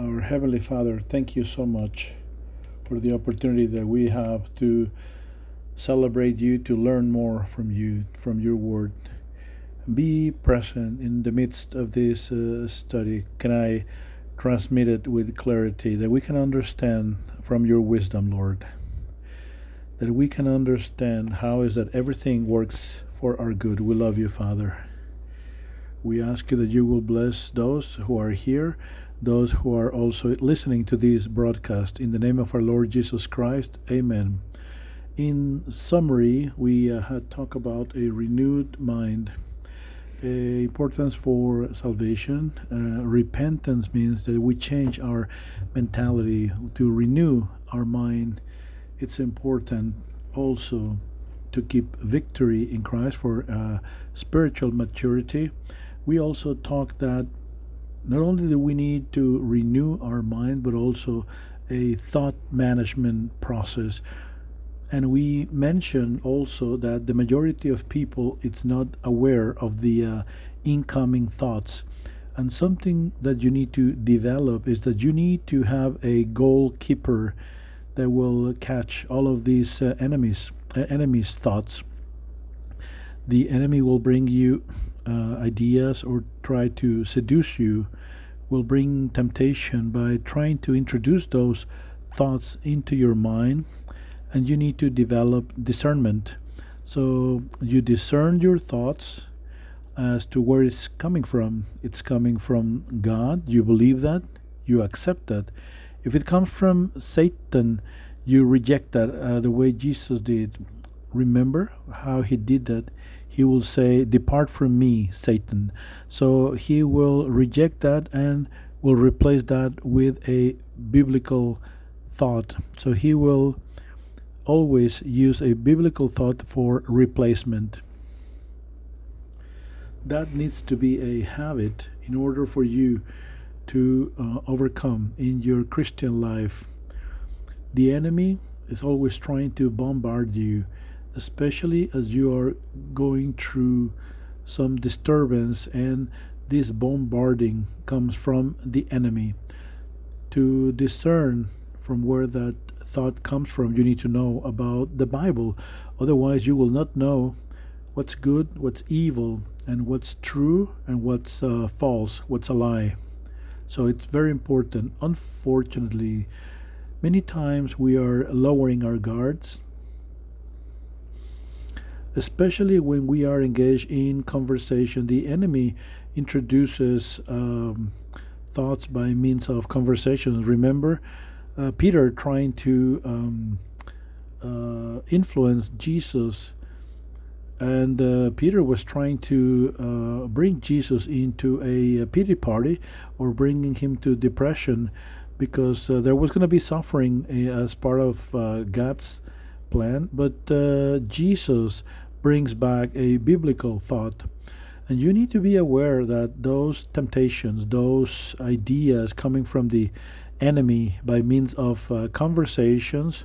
Our Heavenly Father, thank you so much for the opportunity that we have to celebrate you, to learn more from you, from your word. Be present in the midst of this uh, study. Can I transmit it with clarity that we can understand from your wisdom, Lord? That we can understand how is that everything works for our good. We love you, Father. We ask you that you will bless those who are here those who are also listening to this broadcast. In the name of our Lord Jesus Christ, amen. In summary, we uh, had talked about a renewed mind, a importance for salvation. Uh, repentance means that we change our mentality to renew our mind. It's important also to keep victory in Christ for uh, spiritual maturity. We also talked that not only do we need to renew our mind, but also a thought management process. And we mentioned also that the majority of people it's not aware of the uh, incoming thoughts. And something that you need to develop is that you need to have a goalkeeper that will catch all of these uh, enemies uh, enemies thoughts. The enemy will bring you uh, ideas or try to seduce you will bring temptation by trying to introduce those thoughts into your mind and you need to develop discernment. So you discern your thoughts as to where it's coming from. It's coming from god. You believe that. You accept that. If it comes from satan you reject that. Uh, the way jesus did. Remember how he did that he will say, Depart from me, Satan. So he will reject that and will replace that with a biblical thought. So he will always use a biblical thought for replacement. That needs to be a habit in order for you to uh, overcome in your Christian life. The enemy is always trying to bombard you especially as you are going through some disturbance and this bombarding comes from the enemy. To discern from where that thought comes from, you need to know about the Bible. Otherwise, you will not know what's good, what's evil, and what's true and what's uh, false, what's a lie. So it's very important. Unfortunately, many times we are lowering our guards especially when we are engaged in conversation. The enemy introduces um, thoughts by means of conversations. Remember, uh, Peter trying to um, uh, influence Jesus, and uh, Peter was trying to uh, bring Jesus into a, a, pity party or bringing him to depression because uh, there was going to be suffering uh, as part of God's plan, but Jesus brings back a biblical thought. And you need to be aware that those temptations, those ideas coming from the enemy by means of uh, conversations,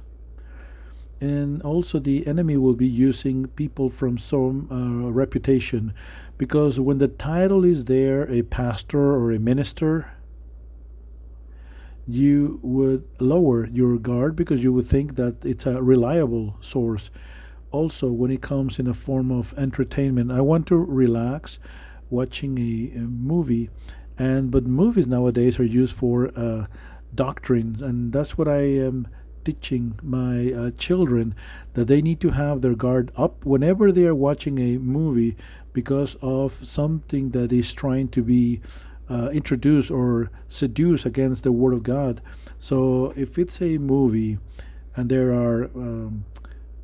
and also the enemy will be using people from some uh, reputation because when the title is there, a pastor or a minister, you would lower your guard because you would think that it's a reliable source also when it comes in a form of entertainment. I want to relax watching a, a movie, and but movies nowadays are used for uh, doctrine, and that's what I am teaching my uh, children that they need to have their guard up whenever they are watching a movie because of something that is trying to be uh, introduced or seduced against the Word of God. So if it's a movie and there are um,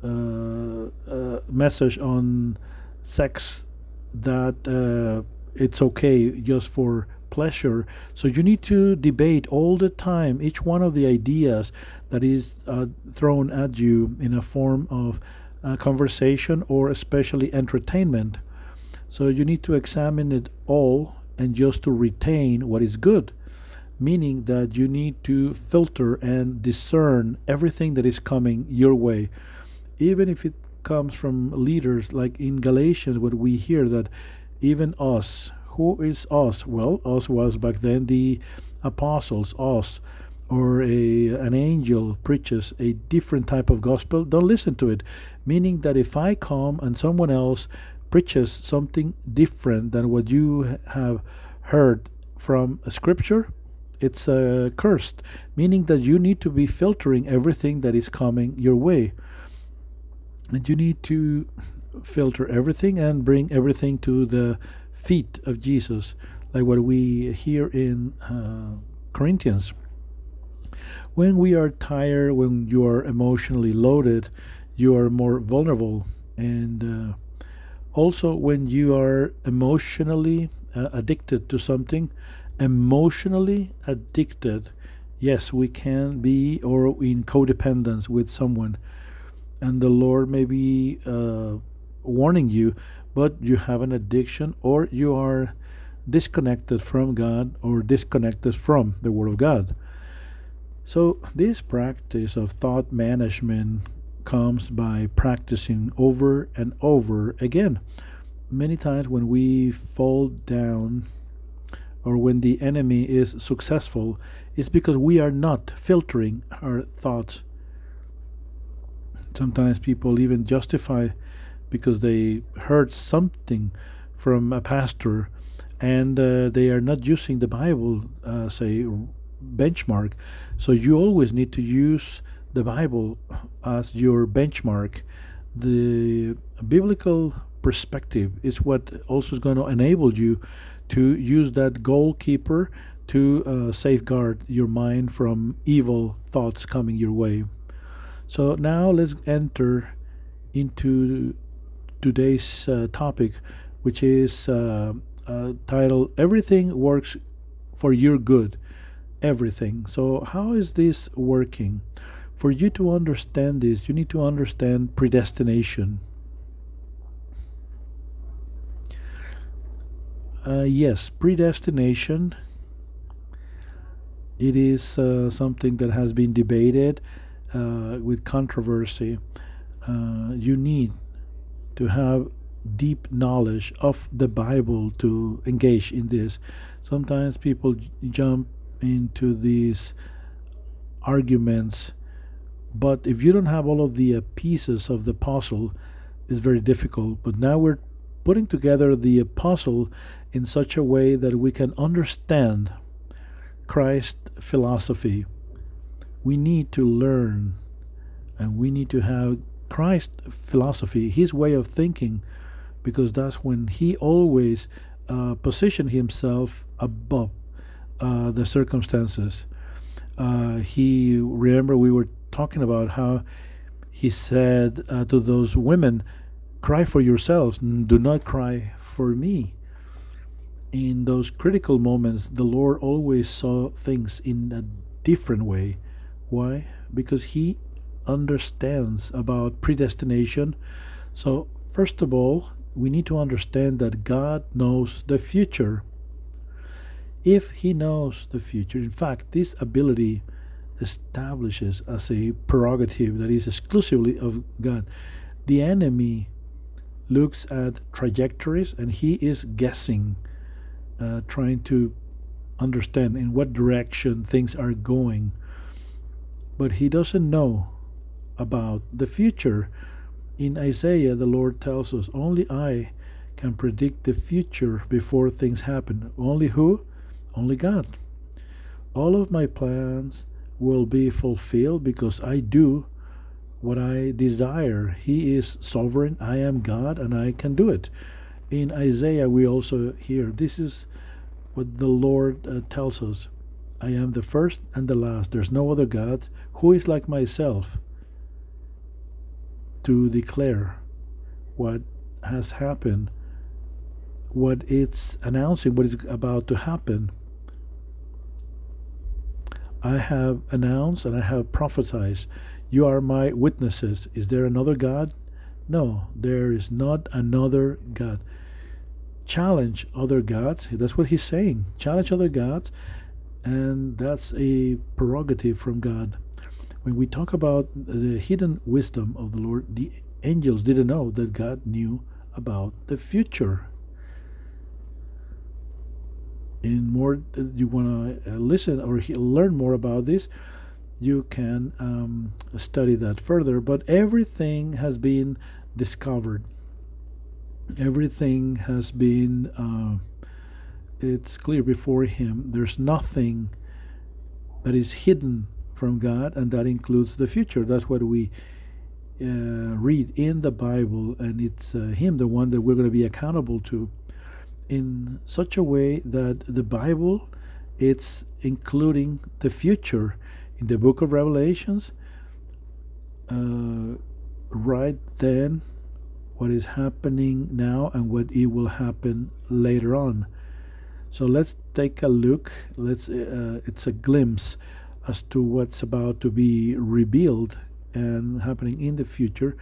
message on sex that uh, it's okay just for pleasure. So you need to debate all the time each one of the ideas that is uh, thrown at you in a form of uh, conversation or especially entertainment. So you need to examine it all and just to retain what is good, meaning that you need to filter and discern everything that is coming your way even if it comes from leaders like in Galatians, what we hear that even us, who is us? Well, us was back then the apostles, us, or a, an angel preaches a different type of gospel, don't listen to it. Meaning that if I come and someone else preaches something different than what you have heard from scripture, it's uh, cursed. Meaning that you need to be filtering everything that is coming your way. And you need to filter everything and bring everything to the feet of Jesus, like what we hear in uh, Corinthians when we are tired, when you are emotionally loaded, you are more vulnerable. And uh, also, when you are emotionally uh, addicted to something, emotionally addicted, yes, we can be or in codependence with someone. And the Lord may be uh, warning you, but you have an addiction or you are disconnected from God or disconnected from the Word of God. So, this practice of thought management comes by practicing over and over again. Many times when we fall down or when the enemy is successful, it's because we are not filtering our thoughts. Sometimes people even justify because they heard something from a pastor and uh, they are not using the Bible, uh, say, benchmark. So you always need to use the Bible as your benchmark. The biblical perspective is what also is going to enable you to use that goalkeeper to uh, safeguard your mind from evil thoughts coming your way. So now let's enter into today's uh, topic, which is uh, uh titled Everything Works for Your Good everything. So, how is this working? For you to understand this, you need to understand predestination. Uh, yes, predestination. It is uh, something that has been debated uh, with controversy. Uh, you need to have deep knowledge of the Bible to engage in this. Sometimes people jump into these arguments but if you don't have all of the uh, pieces of the puzzle it's very difficult but now we're putting together the puzzle in such a way that we can understand christ philosophy we need to learn and we need to have christ philosophy his way of thinking because that's when he always uh, positioned himself above uh, the circumstances. Uh, he remember we were talking about how he said uh, to those women, "Cry for yourselves, do not cry for me." In those critical moments, the Lord always saw things in a different way. Why? Because He understands about predestination. So, first of all, we need to understand that God knows the future if he knows the future. In fact, this ability establishes as a prerogative that is exclusively of God. The enemy looks at trajectories and he is guessing, uh, trying to understand in what direction things are going. But he doesn't know about the future. In Isaiah, the Lord tells us, Only I can predict the future before things happen. Only who? Only God. All of my plans will be fulfilled because I do what I desire. He is sovereign. I am God and I can do it. In Isaiah, we also hear this is what the Lord uh, tells us I am the first and the last. There's no other God who is like myself to declare what has happened, what it's announcing, what is about to happen. I have announced and I have prophesied, You are my witnesses. Is there another God? No, there is not another God. Challenge other gods. That's what he's saying. Challenge other gods. And that's a prerogative from God. When we talk about the hidden wisdom of the Lord, the angels didn't know that God knew about the future. in more you want to listen or learn more about this, you can um, study that further. But everything has been discovered. Everything has been. Uh, it's clear before Him. There's nothing that is hidden from God, and that includes the future. That's what we uh, read in the Bible, and it's uh, Him, the one that we're going to be accountable to, in such a way that the Bible, it's including the future in the book of Revelations. Uh, right then, what is happening now and what it will happen later on. So let's take a look. Let's. Uh, it's a glimpse as to what's about to be revealed and happening in the future.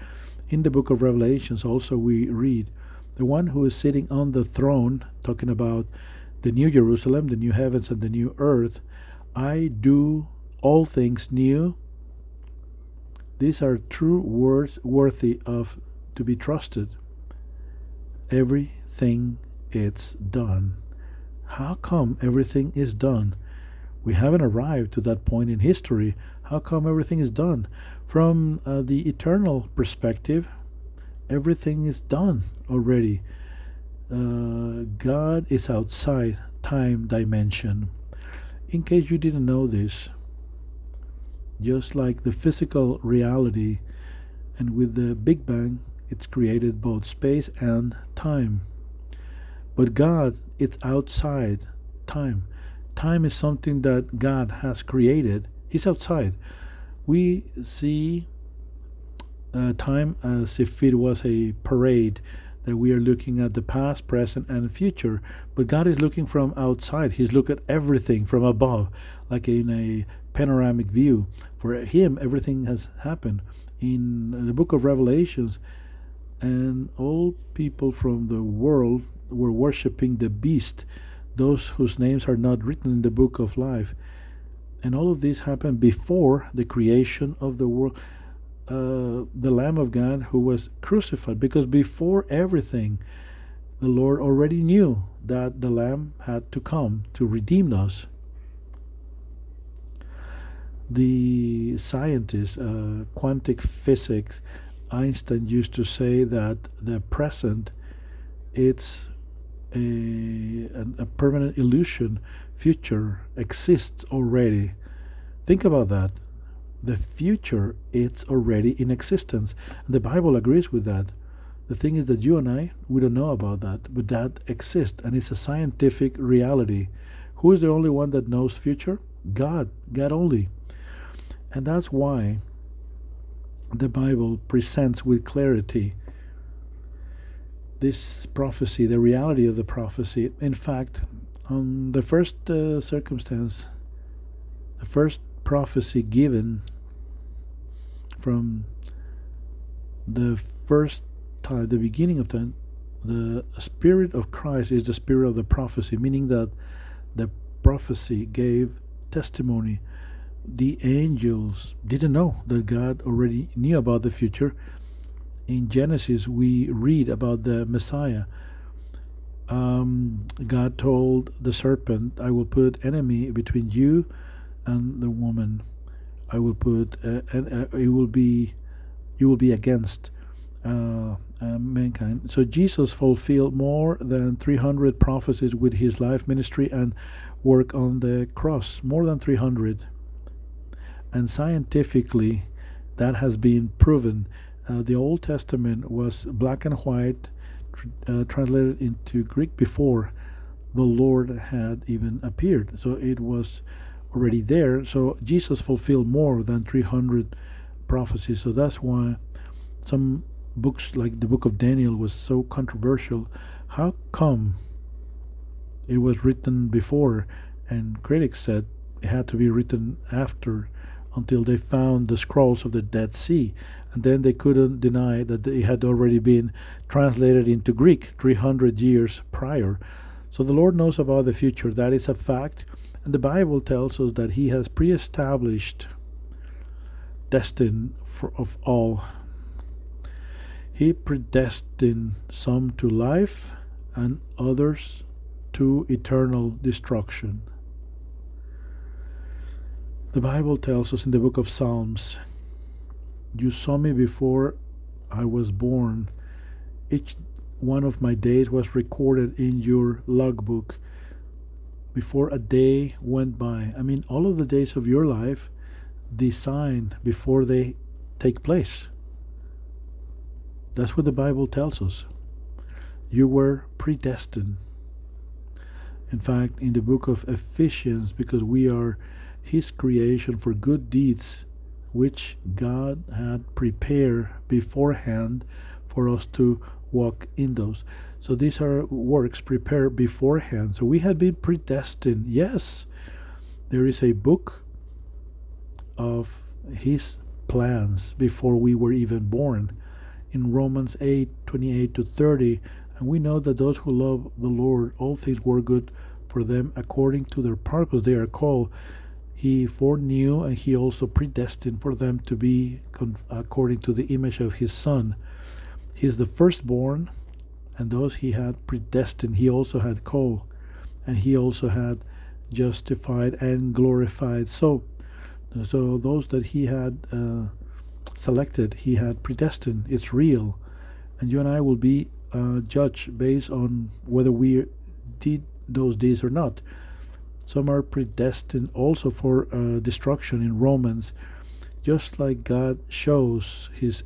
In the book of Revelations, also we read the one who is sitting on the throne, talking about the new Jerusalem, the new heavens, and the new earth. I do all things new. These are true words worthy of to be trusted. Everything it's done. How come everything is done? We haven't arrived to that point in history. How come everything is done? From uh, the eternal perspective, everything is done already. Uh, God is outside time dimension. In case you didn't know this, just like the physical reality, and with the Big Bang, it's created both space and time. But God, it's outside time. Time is something that God has created. He's outside. We see uh, time as if it was a parade that we are looking at the past, present, and future. But God is looking from outside. He's looking at everything from above, like in a panoramic view. For Him, everything has happened. In the book of Revelations, and all people from the world were worshiping the beast those whose names are not written in the book of life. And all of this happened before the creation of the world. Uh, the Lamb of God who was crucified, because before everything, the Lord already knew that the Lamb had to come to redeem us. The scientists, uh, quantum physics, Einstein used to say that the present it's a, a, permanent illusion future exists already. Think about that. The future it's already in existence. And the Bible agrees with that. The thing is that you and I, we don't know about that, but that exists and it's a scientific reality. Who is the only one that knows future? God, God only. And that's why the Bible presents with clarity this prophecy, the reality of the prophecy. In fact, on the first uh, circumstance, the first prophecy given from the first time, the beginning of time, the Spirit of Christ is the Spirit of the prophecy, meaning that the prophecy gave testimony. The angels didn't know that God already knew about the future, in Genesis, we read about the Messiah. Um, God told the serpent, I will put enemy between you and the woman. I will put, uh, uh, it will be, you will be against uh, uh, mankind. So Jesus fulfilled more than 300 prophecies with his life ministry and work on the cross, more than 300. And scientifically, that has been proven uh, the Old Testament was black and white, tr- uh, translated into Greek before the Lord had even appeared. So it was already there. So Jesus fulfilled more than 300 prophecies. So that's why some books like the book of Daniel was so controversial. How come it was written before and critics said it had to be written after until they found the scrolls of the Dead Sea and then they couldn't deny that it had already been translated into Greek 300 years prior. So the Lord knows about the future. That is a fact. And the Bible tells us that He has pre established destined for, of all. He predestined some to life and others to eternal destruction. The Bible tells us in the book of Psalms, You saw me before I was born. Each one of my days was recorded in your logbook before a day went by. I mean, all of the days of your life designed before they take place. That's what the Bible tells us. You were predestined. In fact, in the book of Ephesians, because we are His creation for good deeds, which God had prepared beforehand for us to walk in those. So these are works prepared beforehand. So we had been predestined. Yes, there is a book of His plans before we were even born. In Romans 8 28 to 30, and we know that those who love the Lord, all things were good for them according to their purpose. They are called. He foreknew and he also predestined for them to be according to the image of his Son. He is the firstborn, and those he had predestined, he also had called, and he also had justified and glorified. So, so those that he had uh, selected, he had predestined. It's real, and you and I will be uh, judged based on whether we did those deeds or not. Some are predestined also for uh, destruction in Romans, just like God shows His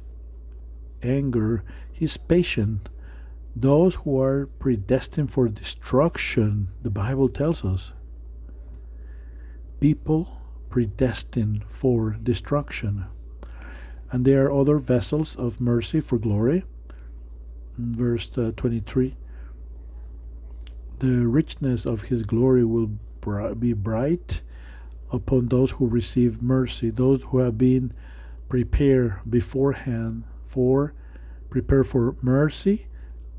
anger, He's patient those who are predestined for destruction, the Bible tells us. People predestined for destruction. And there are other vessels of mercy for glory. Verse uh, 23 The richness of his glory will be bright upon those who receive mercy, those who have been prepared beforehand for prepare for mercy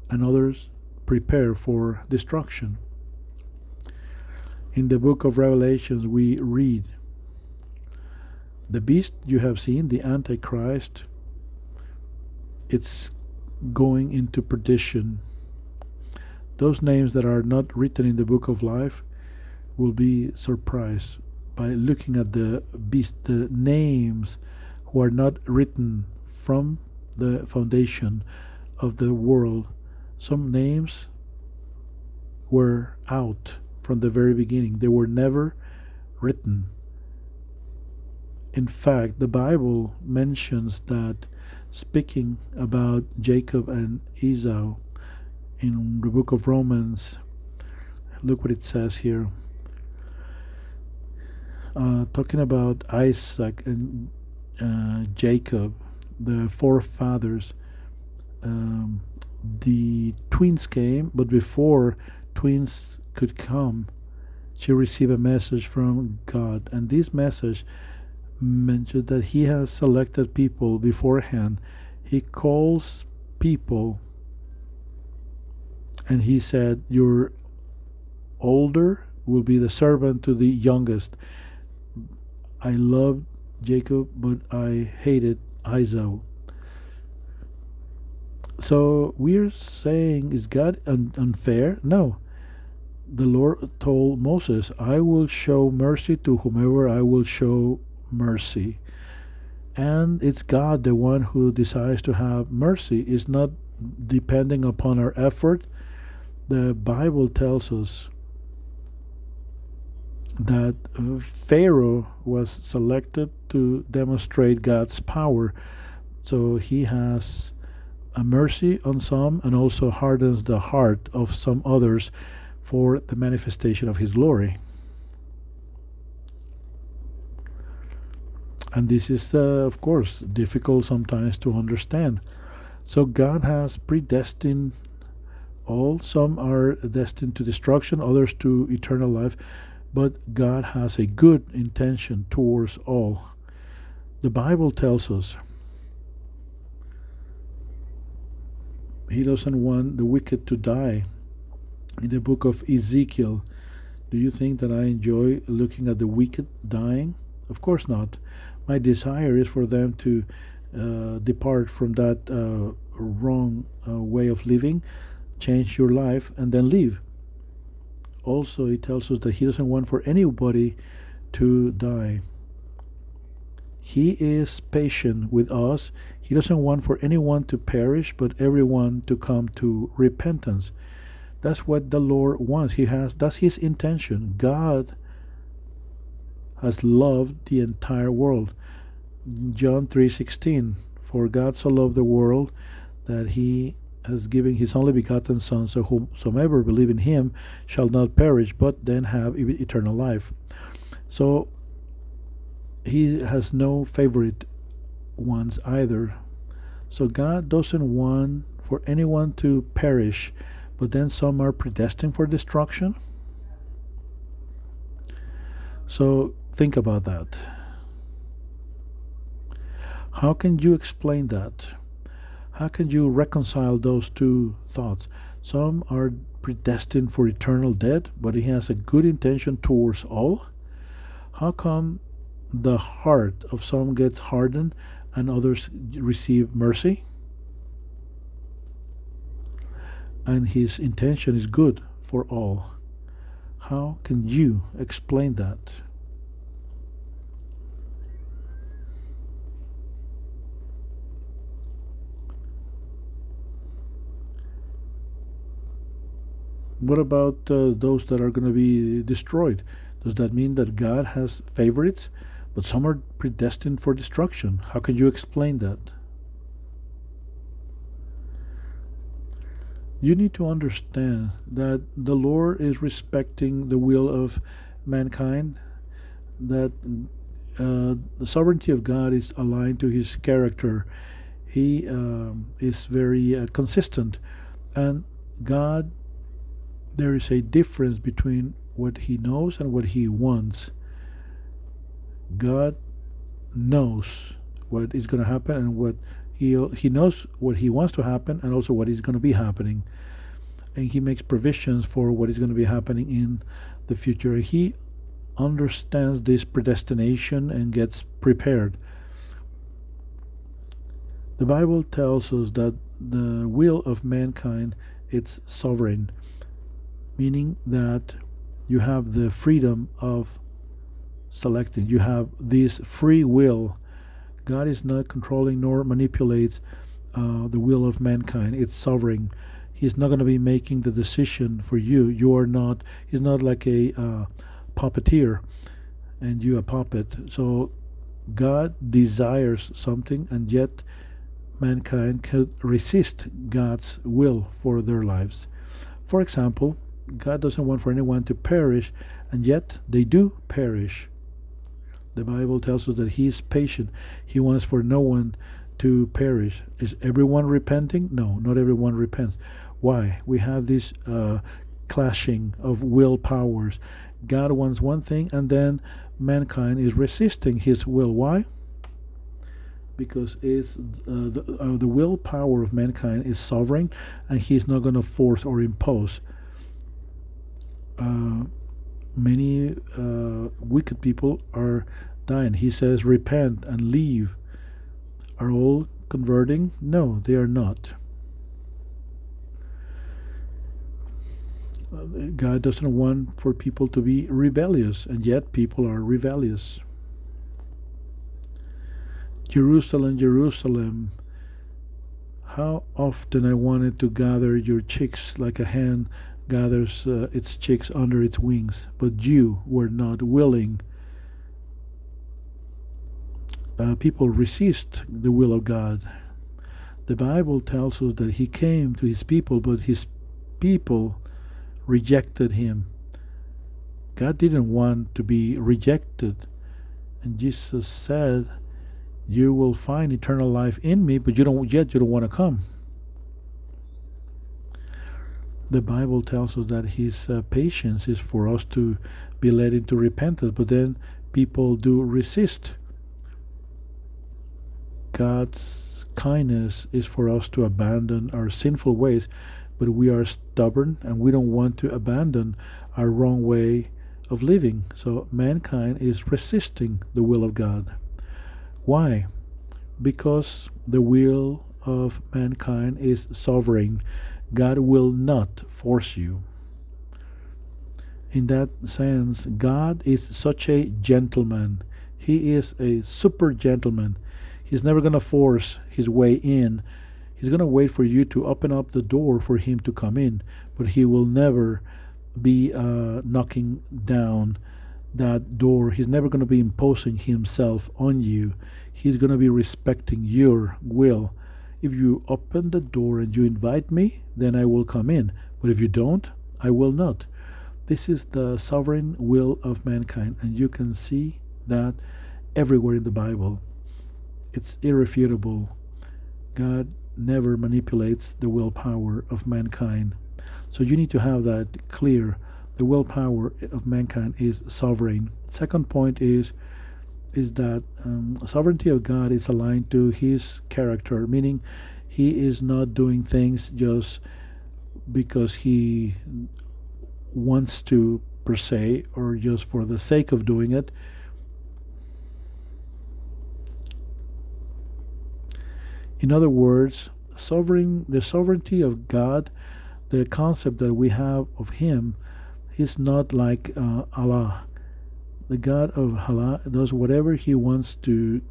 and others prepare for destruction. In the book of Revelations, we read The beast you have seen, the Antichrist, it's going into perdition. Those names that are not written in the book of life will be surprised by looking at the beast, the names who are not written from the foundation of the world some names were out from the very beginning, they were never written. In fact, the Bible mentions that speaking about Jacob and Esau in the book of Romans, look what it says here. Uh, talking about Isaac and uh, Jacob, the forefathers, um, the twins came, but before twins could come, she received a message from God. And this message mentioned that He has selected people beforehand. He calls people and He said, Your older will be the servant to the youngest. I loved Jacob, but I hated Esau. So we're saying, is God un- unfair? No. The Lord told Moses, I will show mercy to whomever I will show mercy. And it's God, the one who decides to have mercy, is not depending upon our effort. The Bible tells us that Pharaoh was selected to demonstrate God's power. So he has a mercy on some and also hardens the heart of some others for the manifestation of his glory. And this is, uh, of course, difficult sometimes to understand. So God has predestined all. Some are destined to destruction, others to eternal life. But God has a good intention towards all. The Bible tells us he doesn't want the wicked to die. In the book of Ezekiel, do you think that I enjoy looking at the wicked dying? Of course not. My desire is for them to uh, depart from that uh, wrong uh, way of living, change your life, and then leave. Also he tells us that he doesn't want for anybody to die. He is patient with us. He doesn't want for anyone to perish, but everyone to come to repentance. That's what the Lord wants. He has that's his intention. God has loved the entire world. John 3:16 For God so loved the world that he has given his only begotten son so whomsoever believe in him shall not perish but then have eternal life. So he has no favorite ones either. So God doesn't want for anyone to perish but then some are predestined for destruction. So think about that. How can you explain that? How can you reconcile those two thoughts? Some are predestined for eternal death, but he has a good intention towards all. How come the heart of some gets hardened and others receive mercy? and his intention is good for all. How can you explain that? What about uh, those that are going to be destroyed? Does that mean that God has favorites, but some are predestined for destruction? How can you explain that? you need to understand that the Lord is respecting the will of mankind, that uh, the sovereignty of God is aligned to his character. He um, is very uh, consistent. And God, there is a difference between what he knows and what he wants. God knows what is going to happen and what he he knows what he wants to happen and also what is going to be happening, and he makes provisions for what is going to be happening in the future. He understands this predestination and gets prepared. The Bible tells us that the will of mankind it's sovereign, meaning that you have the freedom of selecting. You have this free will God is not controlling nor manipulates uh, the will of mankind. It's sovereign. He's not going to be making the decision for you. You are not. He's not like a uh, puppeteer, and you a puppet. So God desires something, and yet mankind can resist God's will for their lives. For example, God doesn't want for anyone to perish, and yet they do perish. The Bible tells us that He is patient. He wants for no one to perish. Is everyone repenting? No, not everyone repents. Why? We have this uh, clashing of will powers. God wants one thing, and then mankind is resisting His will. Why? Because it's uh, the, uh, the will power of mankind is sovereign, and He's not going to force or impose. Uh, many uh, wicked people are dying. He says, repent and leave. Are all converting? No, they are not. Uh, God doesn't want for people to be rebellious, and yet people are rebellious. Jerusalem, Jerusalem, how often I wanted to gather your chicks like a hen gathers uh, its chicks under its wings, but you were not willing. Uh, people resist the will of God. The Bible tells us that He came to His people, but His people rejected Him. God didn't want to be rejected. And Jesus said, You will find eternal life in me, but you don't yet you don't want to come the Bible tells us that His uh, patience is for us to be led into repentance, but then people do resist. God's kindness is for us to abandon our sinful ways, but we are stubborn and we don't want to abandon our wrong way of living. So mankind is resisting the will of God. Why? Because the will of mankind is sovereign God will not force you. In that sense, God is such a gentleman. He is a super gentleman. He's never going to force his way in. He's going to wait for you to open up the door for him to come in, but he will never be uh, knocking down that door. He's never going to be imposing himself on you. He's going to be respecting your will. If you open the door and you invite me, then I will come in. But if you don't, I will not. This is the sovereign will of mankind, and you can see that everywhere in the Bible. It's irrefutable. God never manipulates the willpower of mankind. So you need to have that clear. The willpower of mankind is sovereign. Second point is is that um, sovereignty of God is aligned to His character, meaning He is not doing things just because He wants to per se or just for the sake of doing it. In other words, sovereign the sovereignty of God, the concept that we have of Him, is not like uh, Allah. The God of Allah does whatever He wants to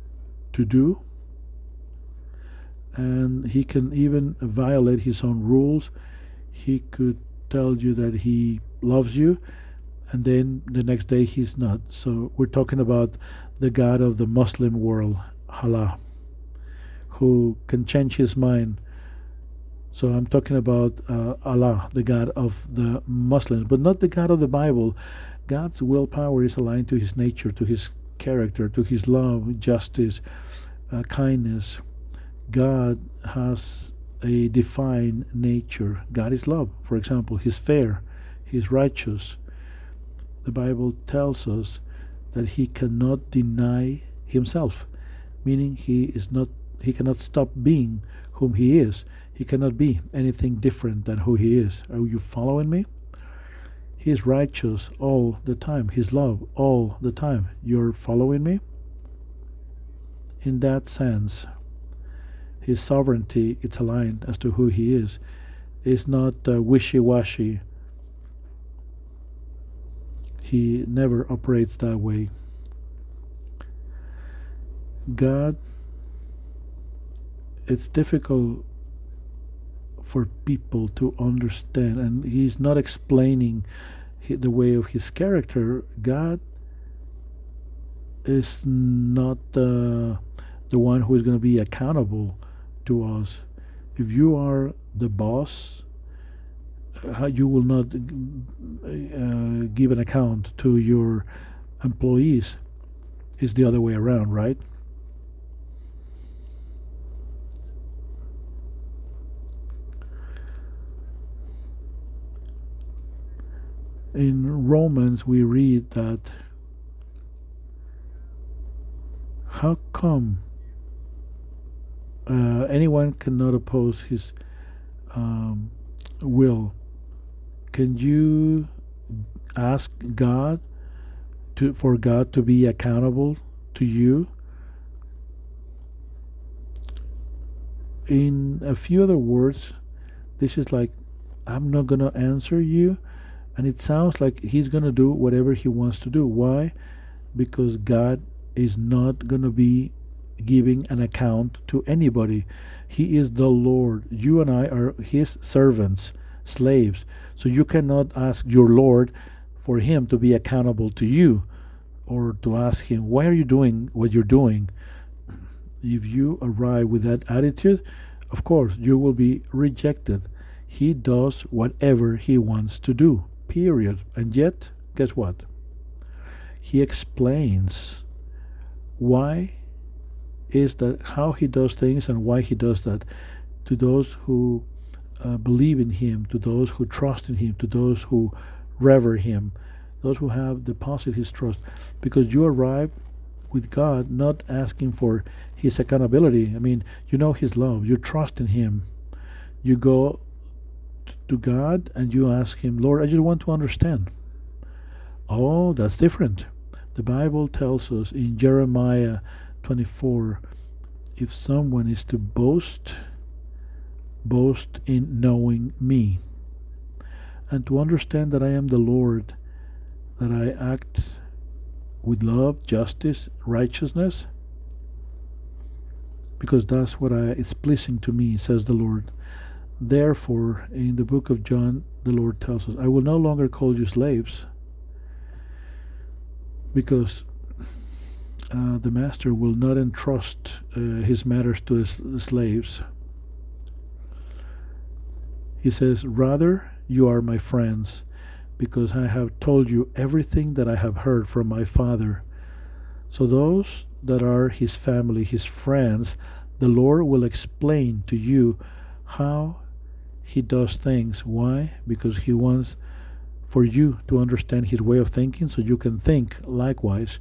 to do, and He can even violate His own rules. He could tell you that He loves you, and then the next day He's not. So we're talking about the God of the Muslim world, Allah who can change his mind. So I'm talking about uh, Allah, the God of the Muslims, but not the God of the Bible. God's willpower is aligned to his nature, to his character, to his love, justice, uh, kindness. God has a defined nature. God is love, for example. He's fair, he's righteous. The Bible tells us that he cannot deny himself, meaning he is not he cannot stop being whom he is. He cannot be anything different than who he is. Are you following me? He is righteous all the time. His love all the time. You're following me? In that sense, his sovereignty it's aligned as to who he is. It's not uh, wishy-washy. He never operates that way. God it's difficult for people to understand. And he's not explaining the way of his character. God is not uh, the one who is going to be accountable to us. If you are the boss uh, you will not uh, give an account to your employees. It's the other way around right in Romans we read that how come uh, anyone cannot oppose his um, will? Can you ask God to for God to be accountable to you? In a few other words, this is like I'm not gonna answer you and it sounds like he's going to do whatever he wants to do. Why? Because God is not going to be giving an account to anybody. He is the Lord. You and I are his servants, slaves. So you cannot ask your Lord for him to be accountable to you or to ask him, why are you doing what you're doing? If you arrive with that attitude, of course, you will be rejected. He does whatever he wants to do period. And yet, guess what? He explains why is that how he does things and why he does that to those who uh, believe in him, to those who trust in him, to those who revere him, those who have deposited his trust. Because you arrive with God not asking for his accountability. I mean, you know his love, you trust in him. You go to God and you ask Him, Lord, I just want to understand. Oh, that's different. The Bible tells us in Jeremiah 24 if someone is to boast, boast in knowing me and to understand that I am the Lord that I act with love, justice, righteousness, because that's what I, is pleasing to me, says the Lord. Therefore, in the book of John, the Lord tells us, I will no longer call you slaves, because uh, the master will not entrust uh, his matters to his slaves. He says, Rather, you are my friends, because I have told you everything that I have heard from my Father. So, those that are his family, his friends, the Lord will explain to you how he does things. Why? Because he wants for you to understand his way of thinking so you can think likewise.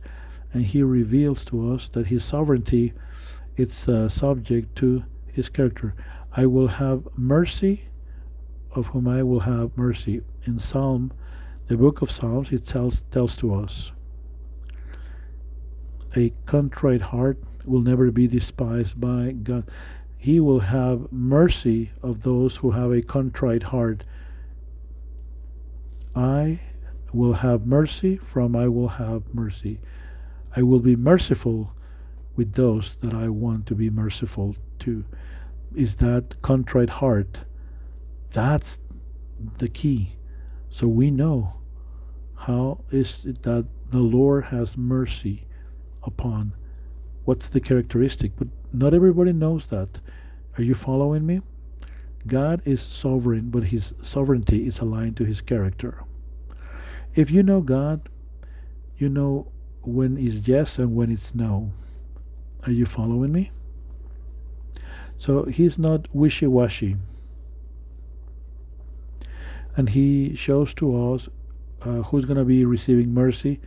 And he reveals to us that his sovereignty is uh, subject to his character. I will have mercy of whom I will have mercy. In Psalm, the book of Psalms, it tells, tells to us a contrite heart will never be despised by God. He will have mercy of those who have a contrite heart. I will have mercy from I will have mercy. I will be merciful with those that I want to be merciful to. Is that contrite heart? That's the key. So we know how is it that the Lord has mercy upon what's the characteristic, but not everybody knows that. Are you following me? God is sovereign, but his sovereignty is aligned to his character. If you know God, you know when it's yes and when it's no. Are you following me? So he's not wishy washy. And he shows to us uh, who's going to be receiving mercy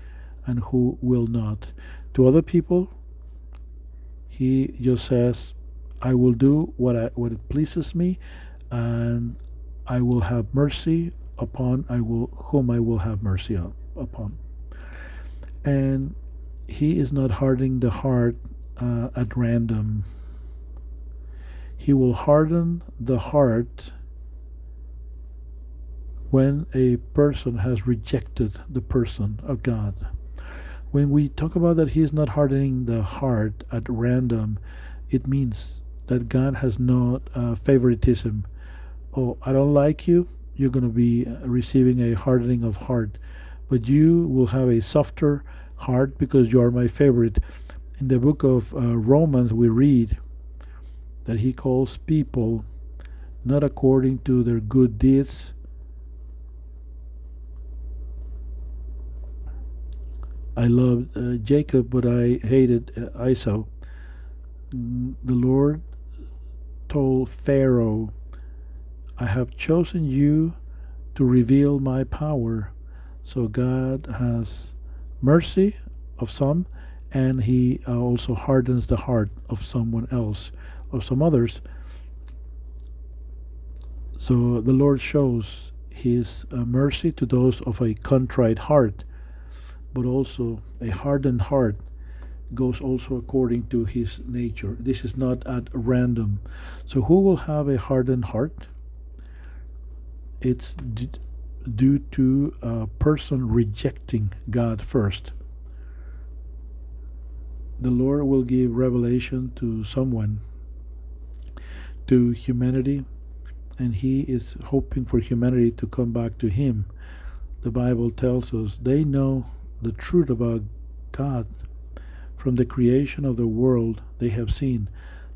and who will not. To other people, he just says, I will do what I, what it pleases me, and I will have mercy upon I will whom I will have mercy upon. And he is not hardening the heart uh, at random. He will harden the heart when a person has rejected the person of God when we talk about that he is not hardening the heart at random, it means that God has not uh, favoritism. Oh, I don't like you, you're going to be receiving a hardening of heart. But you will have a softer heart because you are my favorite. In the book of uh, Romans, we read that he calls people not according to their good deeds, I loved uh, Jacob, but I hated uh, Esau. Mm, the Lord told Pharaoh, I have chosen you to reveal my power. So God has mercy of some, and He uh, also hardens the heart of someone else, of some others. So the Lord shows His uh, mercy to those of a contrite heart but also a hardened heart goes also according to his nature. This is not at random. So, who will have a hardened heart? It's d- due to a person rejecting God first. The Lord will give revelation to someone, to humanity, and He is hoping for humanity to come back to Him. The Bible tells us they know the truth about God. From the creation of the world, they have seen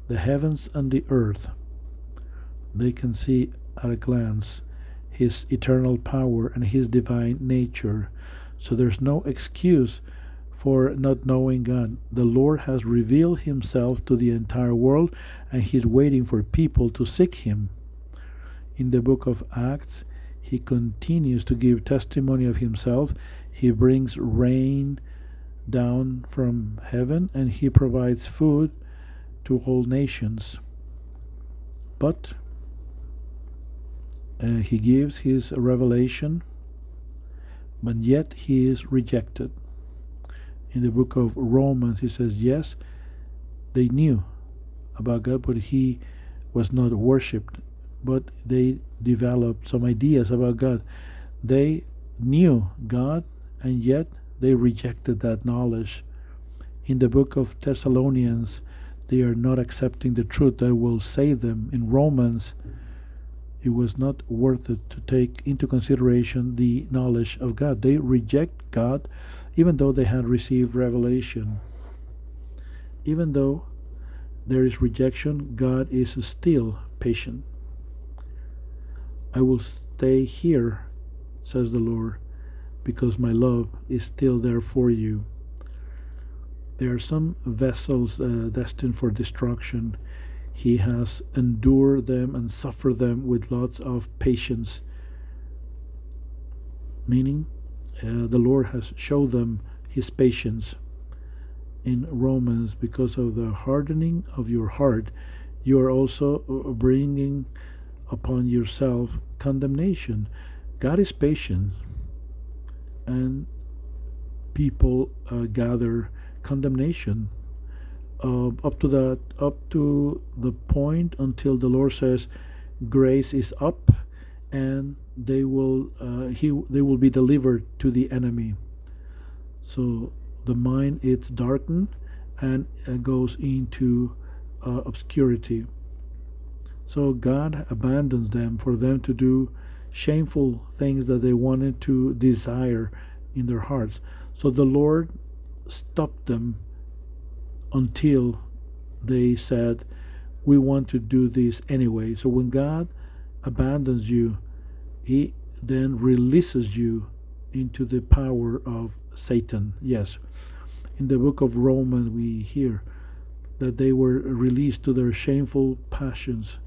the heavens and the earth. They can see at a glance His eternal power and His divine nature. So there's no excuse for not knowing God. The Lord has revealed Himself to the entire world, and He's waiting for people to seek Him. In the book of Acts, He continues to give testimony of Himself he brings rain down from heaven and he provides food to all nations. But uh, he gives his revelation, but yet he is rejected. In the book of Romans, he says, Yes, they knew about God, but he was not worshipped. But they developed some ideas about God. They knew God, and yet they rejected that knowledge. In the book of Thessalonians, they are not accepting the truth that will save them. In Romans, it was not worth it to take into consideration the knowledge of God. They reject God even though they had received revelation. Even though there is rejection, God is still patient. I will stay here, says the Lord, because my love is still there for you. There are some vessels uh, destined for destruction. He has endured them and suffered them with lots of patience. Meaning, uh, the Lord has showed them his patience. In Romans, because of the hardening of your heart, you are also uh, bringing upon yourself condemnation. God is patient, and people uh, gather condemnation uh, up to that up to the point until the Lord says grace is up and they will uh, he they will be delivered to the enemy. So the mind is darkened and uh, goes into uh, obscurity. So God abandons them for them to do shameful things that they wanted to desire in their hearts so the Lord stopped them until they said, We want to do this anyway. So when God abandons you, He then releases you into the power of Satan. Yes. In the book of Romans, we hear that they were released to their shameful passions.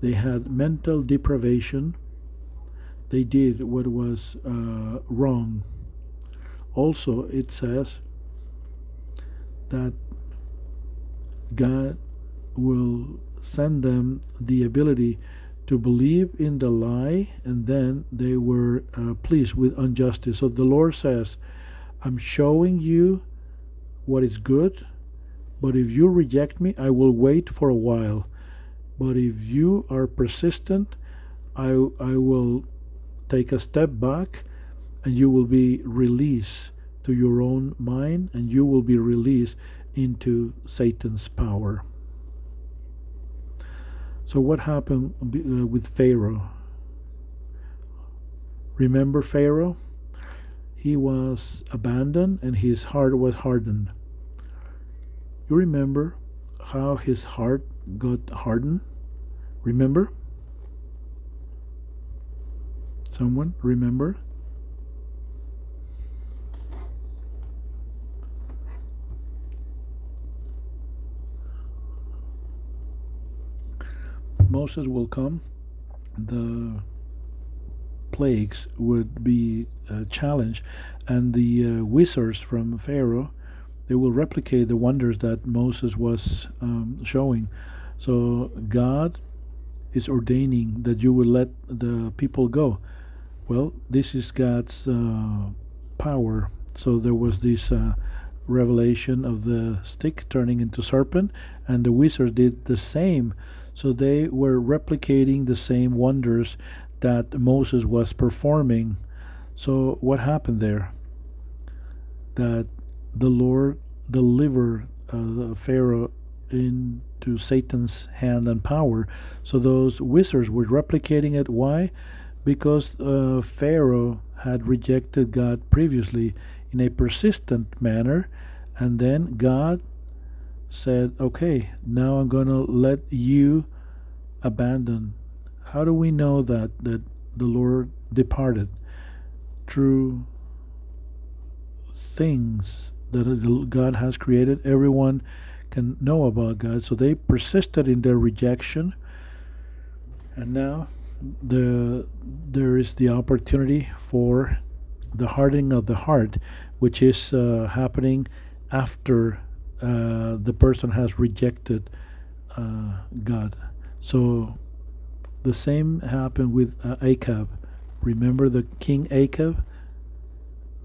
They had mental deprivation. They did what was uh, wrong. Also, it says that God will send them the ability to believe in the lie, and then they were uh, pleased with injustice. So the Lord says, I'm showing you what is good, but if you reject me, I will wait for a while. But if you are persistent, I, I will take a step back and you will be released to your own mind and you will be released into Satan's power. So, what happened uh, with Pharaoh? Remember Pharaoh? He was abandoned and his heart was hardened. You remember how his heart got hardened? Remember? Someone remember? Moses will come, the plagues would be a challenge, and the uh, wizards from Pharaoh they will replicate the wonders that Moses was um, showing. So God is ordaining that you will let the people go. Well, this is God's uh, power. So there was this uh, revelation of the stick turning into serpent, and the wizards did the same. So they were replicating the same wonders that Moses was performing. So what happened there? That the Lord delivered uh, Pharaoh into Satan's hand and power. So those wizards were replicating it. Why? Because uh, Pharaoh had rejected God previously in a persistent manner, and then God said, okay, now I'm going to let you abandon. How do we know that, that the Lord departed? Through things that God has created. Everyone can know about God. So they persisted in their rejection. And now the there is the opportunity for the hardening of the heart, which is uh, happening after uh, the person has rejected uh, God. So the same happened with uh, Achab. Remember the king Achab?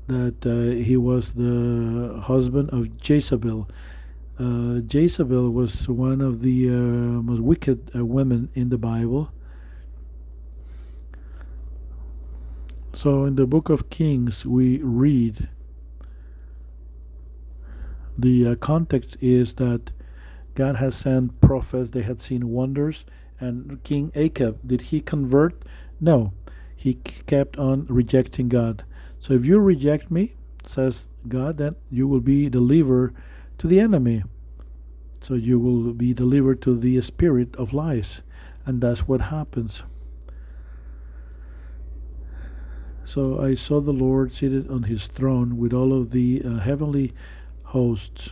That uh, he was the husband of Jezebel. Uh, Jezebel was one of the most wicked women in the Bible. So in the book of Kings, we read the uh, context is that God has sent prophets, they had seen wonders, and King Ahab, did he convert? No, he kept on rejecting God. So if you reject me, says God, then you will be delivered to the enemy. So you will be delivered to the spirit of lies. And that's what happens. So I saw the Lord seated on his throne with all of the uh, heavenly hosts.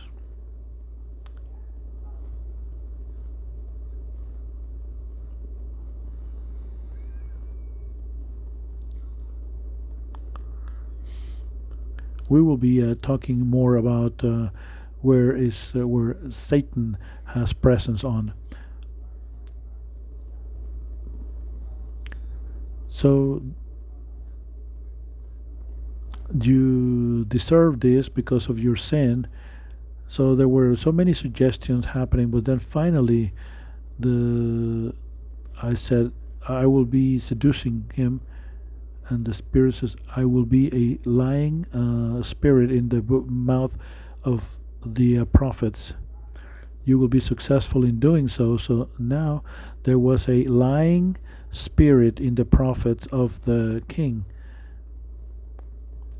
We will be uh, talking more about uh, where is uh, where Satan has presence on. So you deserve this because of your sin. So there were so many suggestions happening, but then finally, the I said I will be seducing him, and the spirit says I will be a lying uh, spirit in the mouth of the uh, prophets. You will be successful in doing so. So now there was a lying spirit in the prophets of the king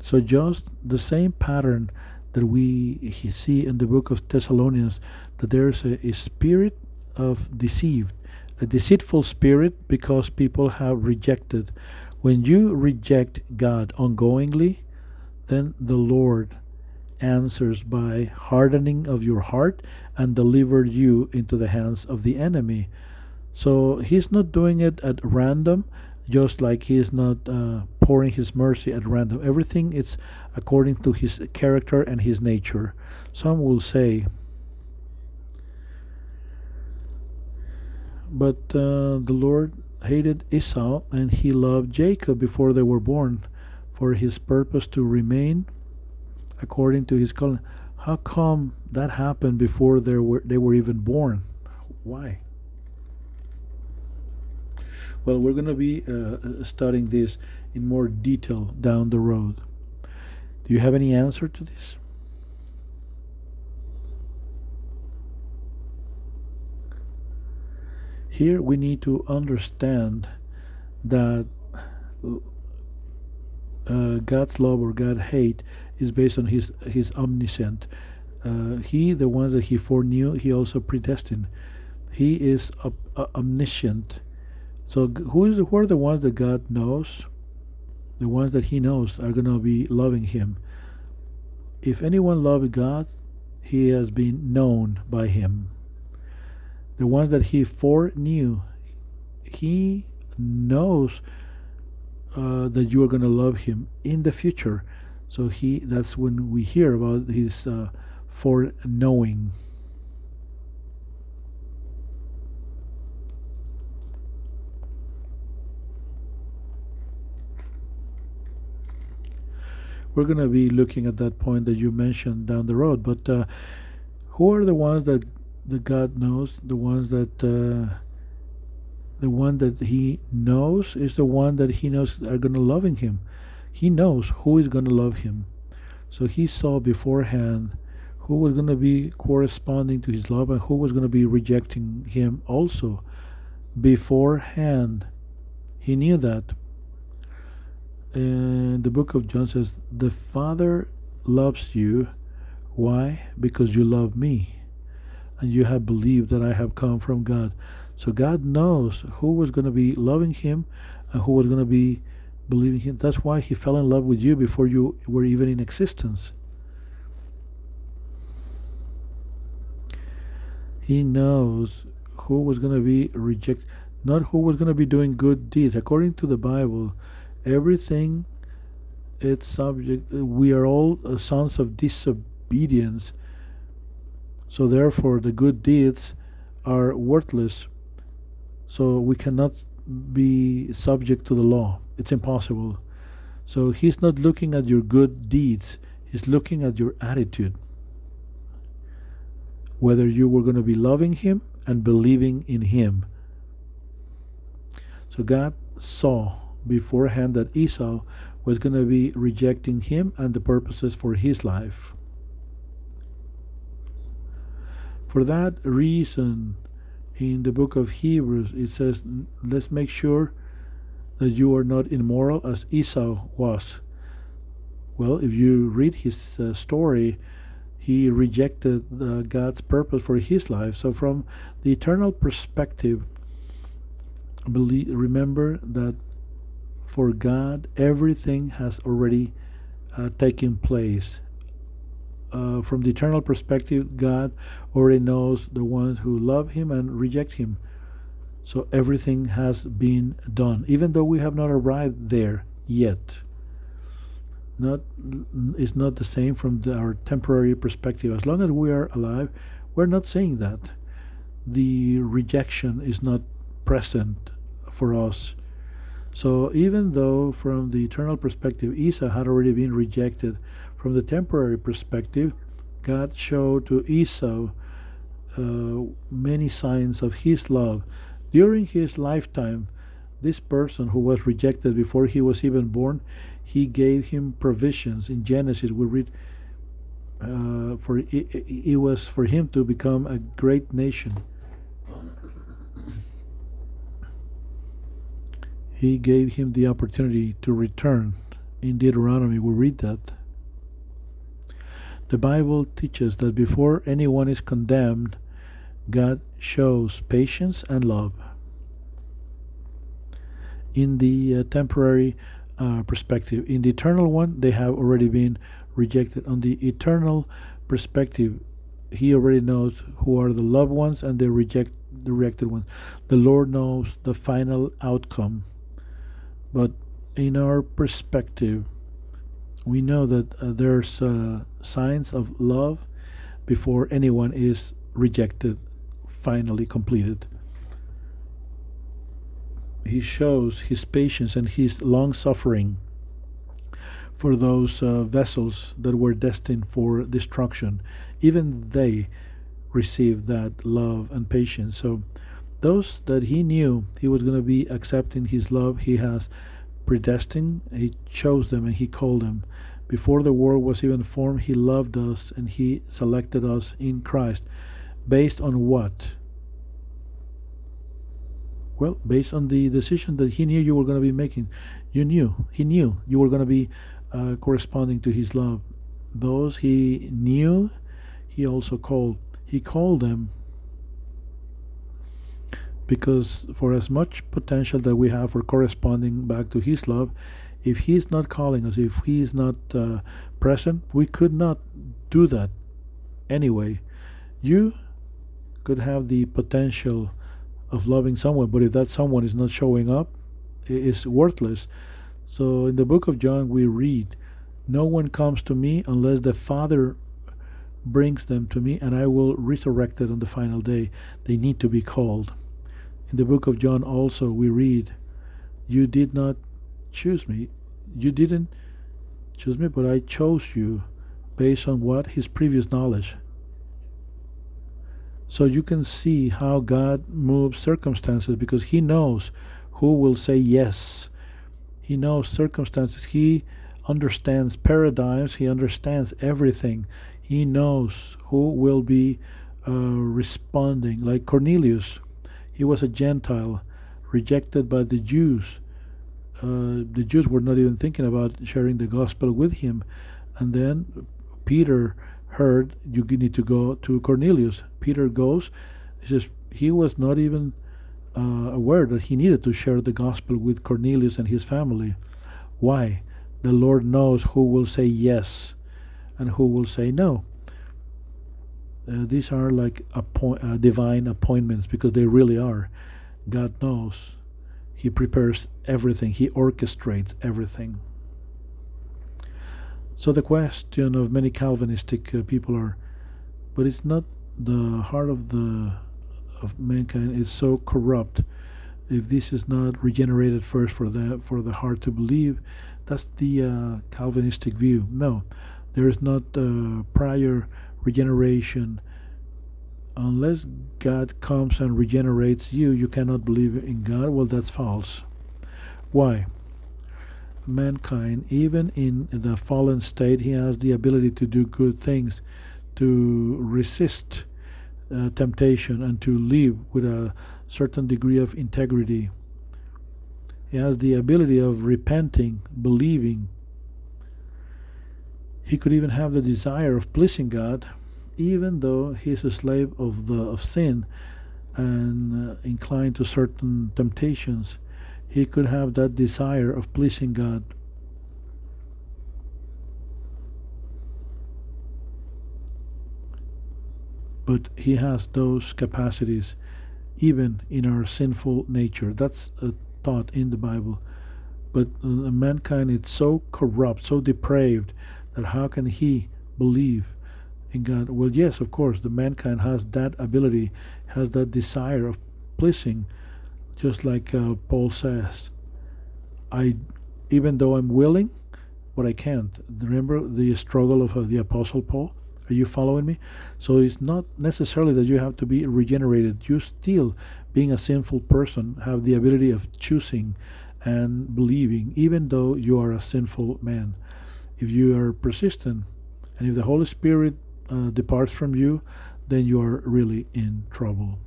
so just the same pattern that we see in the book of Thessalonians, that there's a, a spirit of deceived, a deceitful spirit because people have rejected. When you reject God ongoingly, then the Lord answers by hardening of your heart and deliver you into the hands of the enemy. So he's not doing it at random, just like he is not uh, pouring his mercy at random. Everything is according to his character and his nature. Some will say, but uh, the Lord hated Esau and he loved Jacob before they were born for his purpose to remain according to his calling. How come that happened before they were, they were even born? Why? Well, we're going to be uh, uh, studying this in more detail down the road. Do you have any answer to this? Here we need to understand that uh, God's love or God hate is based on his his omniscient. Uh, he, the ones that he foreknew, he also predestined. He is omniscient so who is who are the ones that God knows? The ones that He knows are going to be loving Him. If anyone loves God, he has been known by Him. The ones that He foreknew, He knows uh, that you are going to love Him in the future. So He that's when we hear about His uh, foreknowing. We're going to be looking at that point that you mentioned down the road. But uh, who are the ones that the God knows? The ones that uh, the one that He knows is the one that He knows are going to loving Him. He knows who is going to love Him. So He saw beforehand who was going to be corresponding to His love and who was going to be rejecting Him also. Beforehand, He knew that and the book of John says, The Father loves you. Why? Because you love me. And you have believed that I have come from God. So God knows who was going to be loving him and who was going to be believing him. That's why he fell in love with you before you were even in existence. He knows who was going to be rejected, not who was going to be doing good deeds. According to the Bible, everything it's subject we are all uh, sons of disobedience. So therefore the good deeds are worthless. So we cannot be subject to the law. It's impossible. So he's not looking at your good deeds. He's looking at your attitude. Whether you were going to be loving him and believing in him. So god saw beforehand that Esau was going to be rejecting him and the purposes for his life. For that reason, in the book of Hebrews, it says, let's make sure that you are not immoral as Esau was. Well, if you read his uh, story, he rejected uh, God's purpose for his life. So, from the eternal perspective, believe, remember that for God, everything has already uh, taken place. Uh, from the eternal perspective, God already knows the ones who love Him and reject Him. So everything has been done, even though we have not arrived there yet. Not is not the same from the, our temporary perspective. As long as we are alive, we're not saying that. The rejection is not present for us. So even though from the eternal perspective Esau had already been rejected, from the temporary perspective, God showed to Esau uh, many signs of his love during his lifetime, this person who was rejected before he was even born, he gave him provisions. In Genesis, we read, uh, for it, it was for him to become a great nation. He gave him the opportunity to return. In Deuteronomy, we read that. The Bible teaches that before anyone is condemned, God shows patience and love in the uh, temporary uh, perspective. In the eternal one, they have already been rejected. On the eternal perspective, He already knows who are the loved ones and the reject the rejected ones. The Lord knows the final outcome. But in our perspective, we know that uh, there's uh, signs of love before anyone is rejected, finally completed he shows his patience and his long suffering for those uh, vessels that were destined for destruction. Even they received that love and patience. So, those that he knew he was going to be accepting his love, he has predestined, he chose them and he called them. Before the world was even formed, he loved us and he selected us in Christ. Based on what? Well, based on the decision that he knew you were going to be making, you knew, he knew you were going to be uh, corresponding to his love. Those he knew, he also called. He called them because for as much potential that we have for corresponding back to his love, if he's not calling us, if he's not uh, present, we could not do that anyway. You could have the potential of loving someone, but if that someone is not showing up, it's worthless. So in the book of John, we read, No one comes to me unless the Father brings them to me, and I will resurrect it on the final day. They need to be called. In the book of John, also, we read, You did not choose me. You didn't choose me, but I chose you based on what? His previous knowledge. So you can see how God moves circumstances because He knows who will say yes. He knows circumstances. He understands paradigms. He understands everything. He knows who will be uh, responding. Like Cornelius, he was a Gentile, rejected by the Jews. Uh, the Jews were not even thinking about sharing the gospel with him. And then Peter heard you need to go to Cornelius. Peter goes. He says he was not even uh, aware that he needed to share the gospel with Cornelius and his family. Why? The Lord knows who will say yes and who will say no. Uh, these are like uh, divine appointments because they really are. God knows. He prepares everything, He orchestrates everything. So the question of many Calvinistic uh, people are, but it's not the heart of the of mankind is so corrupt. If this is not regenerated first for the for the heart to believe, that's the uh, Calvinistic view. No, there is not uh, prior regeneration. Unless God comes and regenerates you, you cannot believe in God. Well, that's false. Why? mankind, even in the fallen state, he has the ability to do good things, to resist uh, temptation, and to live with a certain degree of integrity. He has the ability of repenting, believing. He could even have the desire of pleasing God, even though he is a slave of the of sin and uh, inclined to certain temptations he could have that desire of pleasing God. But he has those capacities even in our sinful nature. That's a thought in the Bible. But uh, mankind is so corrupt, so depraved, that how can he believe in God? Well, yes, of course, the mankind has that ability, has that desire of pleasing just like uh, Paul says, I, even though I'm willing, but I can't. Remember the struggle of uh, the Apostle Paul? Are you following me? So it's not necessarily that you have to be regenerated. You still, being a sinful person, have the ability of choosing and believing, even though you are a sinful man. If you are persistent, and if the Holy Spirit uh, departs from you, then you are really in trouble.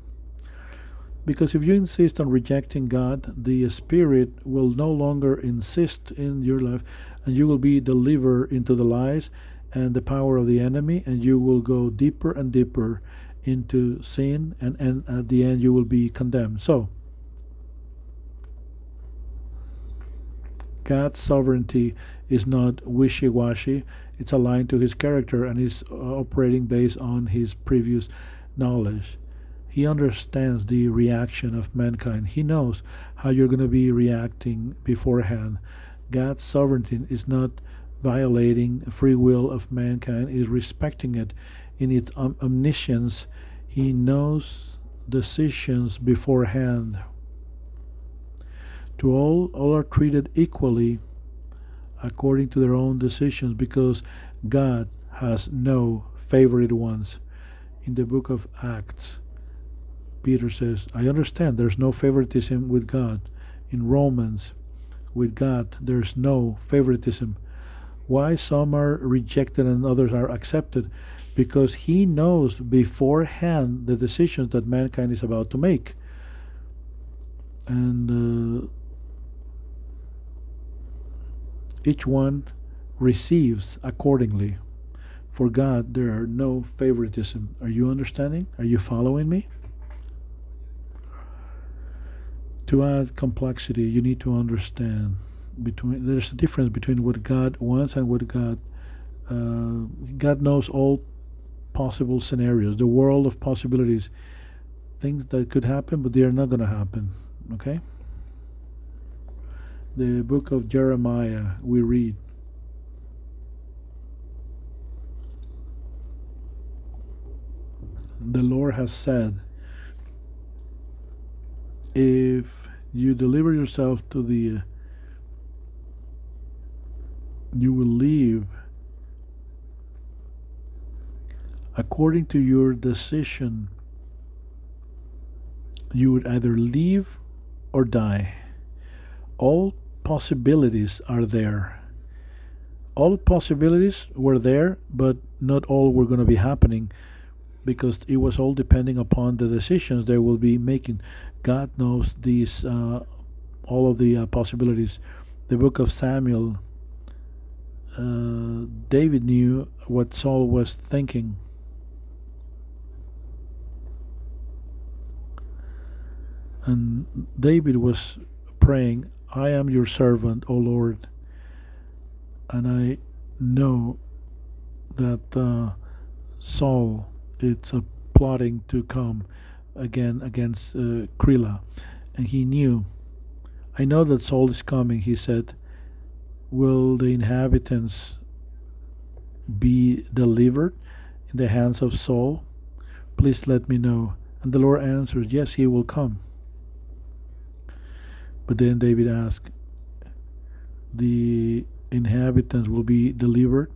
Because if you insist on rejecting God, the Spirit will no longer insist in your life, and you will be delivered into the lies and the power of the enemy, and you will go deeper and deeper into sin, and, and at the end you will be condemned. So, God's sovereignty is not wishy washy, it's aligned to his character and is uh, operating based on his previous knowledge. He understands the reaction of mankind. He knows how you're going to be reacting beforehand. God's sovereignty is not violating free will of mankind, is respecting it in its omniscience. He knows decisions beforehand. To all, all are treated equally according to their own decisions because God has no favorite ones. In the book of Acts, Peter says, I understand there's no favoritism with God. In Romans, with God, there's no favoritism. Why some are rejected and others are accepted? Because he knows beforehand the decisions that mankind is about to make. And uh, each one receives accordingly. For God, there are no favoritism. Are you understanding? Are you following me? to add complexity, you need to understand between there's a difference between what God wants and what God uh, God knows all possible scenarios, the world of possibilities, things that could happen, but they are not going to happen. Okay. The book of Jeremiah, we read. The Lord has said, if you deliver yourself to the you will live according to your decision you would either live or die all possibilities are there all possibilities were there but not all were going to be happening because it was all depending upon the decisions they will be making God knows these, uh, all of the uh, possibilities. The book of Samuel, uh, David knew what Saul was thinking. And David was praying, I am your servant, O Lord. And I know that uh, Saul, it's a plotting to come again against uh, Keilah, and he knew. I know that Saul is coming, he said. Will the inhabitants be delivered in the hands of Saul? Please let me know. And the Lord answered, Yes, he will come. But then David asked, The inhabitants will be delivered?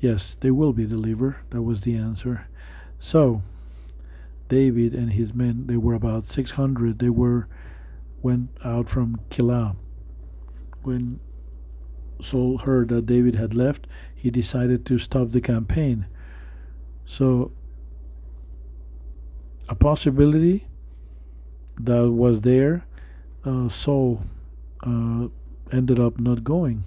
Yes, they will be delivered. That was the answer. So, David and his men, they were about 600. They were went out from Keilah when Saul heard that David had left, he decided to stop the campaign. So, a possibility that was there, uh, Saul uh, ended up not going.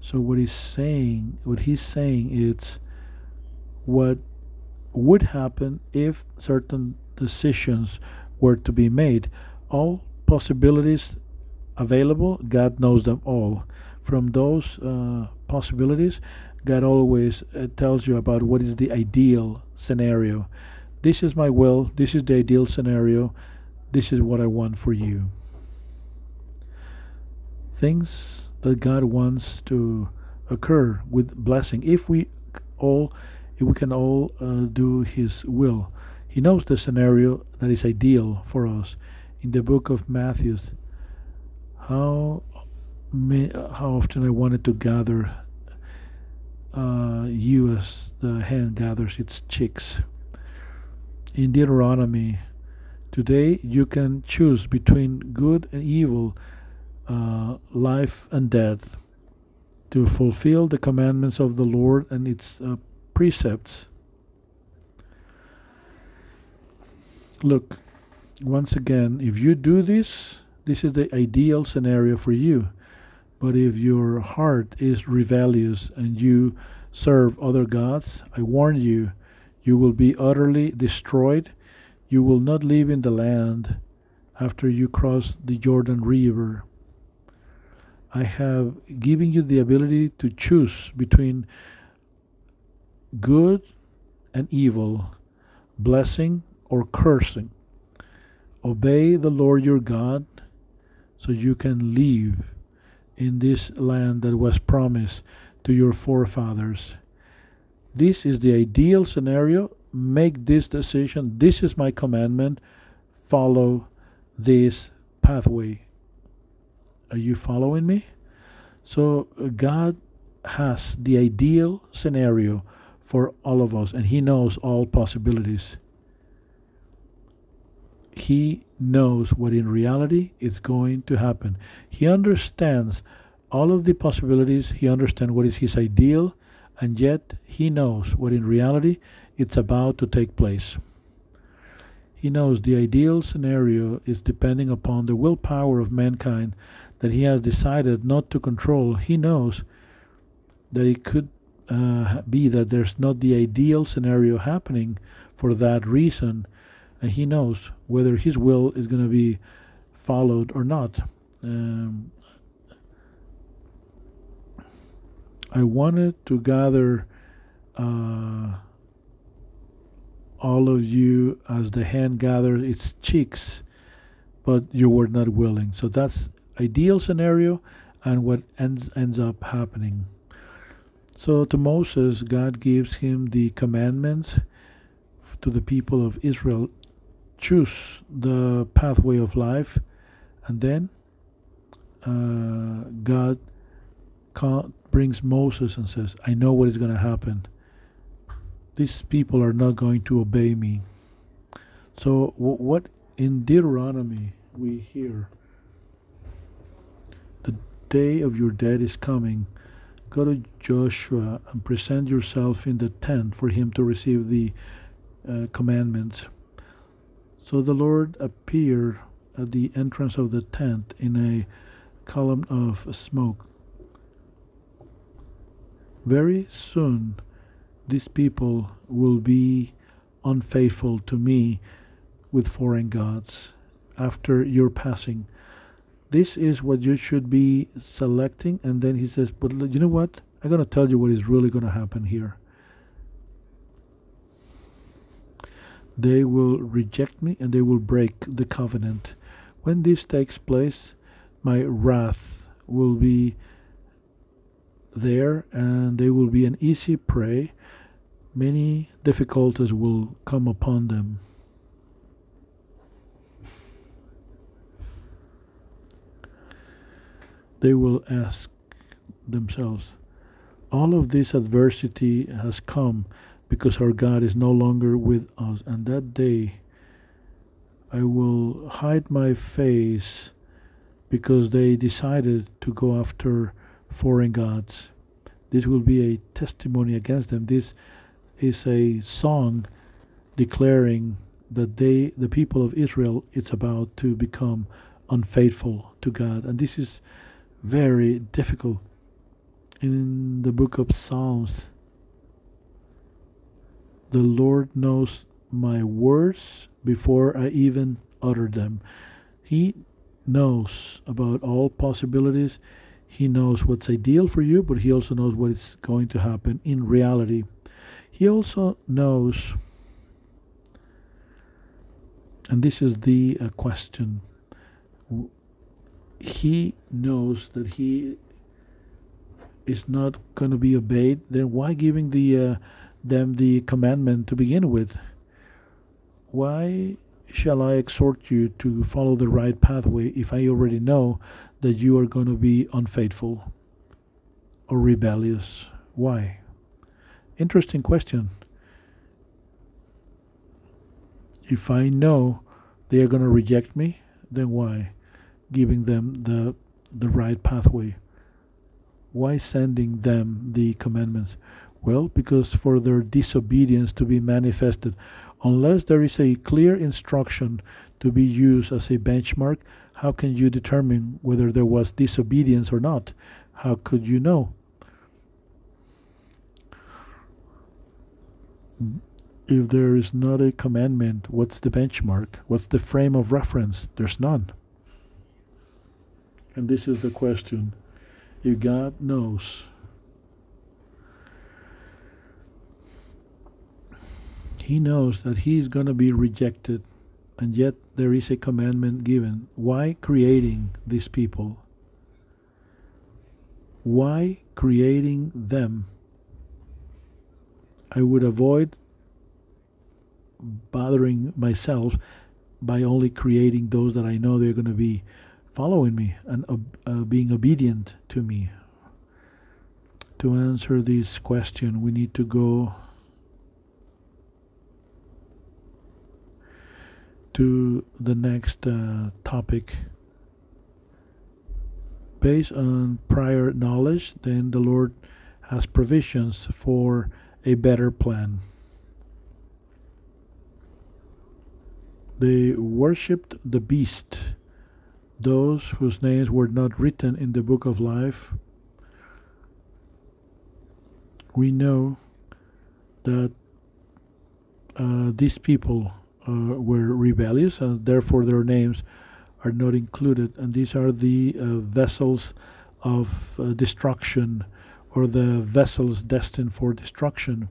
So what he's saying, what he's saying is what would happen if certain decisions were to be made. All possibilities available, God knows them all. From those uh, possibilities, God always uh, tells you about what is the ideal scenario. This is my will, this is the ideal scenario, this is what I want for you. Things that God wants to occur with blessing. If we all, if we can all uh, do His will, He knows the scenario that is ideal for us. In the book of Matthew, how may, how often I wanted to gather uh, you as the hen gathers its chicks. In Deuteronomy, today you can choose between good and evil, uh, life and death, to fulfill the commandments of the Lord and its uh, precepts. Look, once again, if you do this, this is the ideal scenario for you. But if your heart is rebellious and you serve other gods, I warn you, you will be utterly destroyed. You will not live in the land after you cross the Jordan River. I have given you the ability to choose between good and evil, blessing or cursing. Obey the Lord your God so you can live in this land that was promised to your forefathers. This is the ideal scenario. Make this decision. This is my commandment. Follow this pathway. Are you following me? So, uh, God has the ideal scenario for all of us, and He knows all possibilities. He knows what in reality is going to happen. He understands all of the possibilities, he understands what is his ideal, and yet he knows what in reality it's about to take place. He knows the ideal scenario is depending upon the willpower of mankind that he has decided not to control. He knows that it could uh, be that there's not the ideal scenario happening for that reason and he knows whether his will is going to be followed or not. Um, I wanted to gather uh, all of you as the hand gathers its cheeks, but you were not willing. So that's ideal scenario and what ends ends up happening. So to Moses, God gives him the commandments to the people of Israel choose the pathway of life, and then uh, God brings Moses and says, I know what is going to happen. These people are not going to obey me. So, what in Deuteronomy we hear the day of your dead is coming. Go to Joshua and present yourself in the tent for him to receive the uh, commandments. So the Lord appeared at the entrance of the tent in a column of smoke. Very soon, these people will be unfaithful to me with foreign gods after your passing. This is what you should be selecting. And then he says, But you know what? I'm going to tell you what is really going to happen here. they will reject me and they will break the covenant. When this takes place, my wrath will be there and they will be an easy prey. Many difficulties will come upon them. They will ask themselves, all of this adversity has come because our God is no longer with us. And that day I will hide my face because they decided to go after foreign gods. This will be a testimony against them. This is a song declaring that they, the people of Israel, it's about to become unfaithful to God. And this is very difficult. In the book of Psalms, the Lord knows my words before I even utter them. He knows about all possibilities. He knows what's ideal for you, but he also knows what is going to happen in reality. He also knows, and this is the uh, question, he knows that he is not going to be obeyed, then why giving the uh, them the commandment to begin with? Why shall I exhort you to follow the right pathway if I already know that you are going to be unfaithful or rebellious? Why? Interesting question. If I know they are going to reject me, then why? Giving them the the right pathway. Why sending them the commandments? Well, because for their disobedience to be manifested, unless there is a clear instruction to be used as a benchmark, how can you determine whether there was disobedience or not? How could you know? If there is not a commandment, what's the benchmark? What's the frame of reference? There's none. And this is the question. If God knows he knows that he is going to be rejected, and yet there is a commandment given. Why creating these people? Why creating them? I would avoid bothering myself by only creating those that I know they're going to be following me and uh, being obedient to me. To answer this question, we need to go to the next uh, topic. Based on prior knowledge, then the Lord has provisions for a better plan. They worshipped the beast, those whose names were not written in the book of life. We know that uh, these people uh, were rebellious, and therefore their names are not included. And these are the uh, vessels of uh, destruction, or the vessels destined for destruction.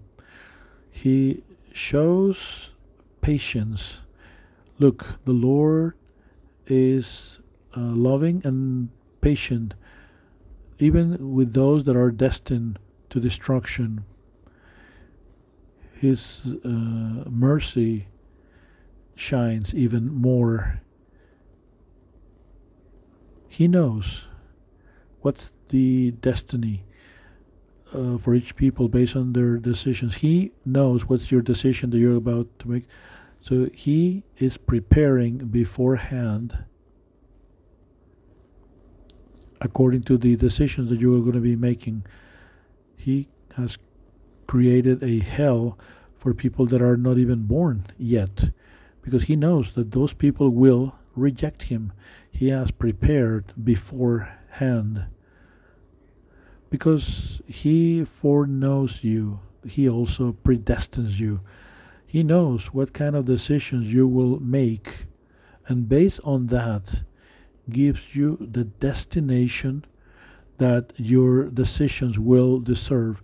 He shows patience. Look, the Lord is uh, loving and patient, even with those that are destined to destruction. His uh, mercy shines even more. He knows what's the destiny uh, for each people based on their decisions. He knows what's your decision that you're about to make. So he is preparing beforehand according to the decisions that you are going to be making. He has created a hell for people that are not even born yet because he knows that those people will reject him. He has prepared beforehand. Because he foreknows you, he also predestines you. He knows what kind of decisions you will make, and based on that, gives you the destination that your decisions will deserve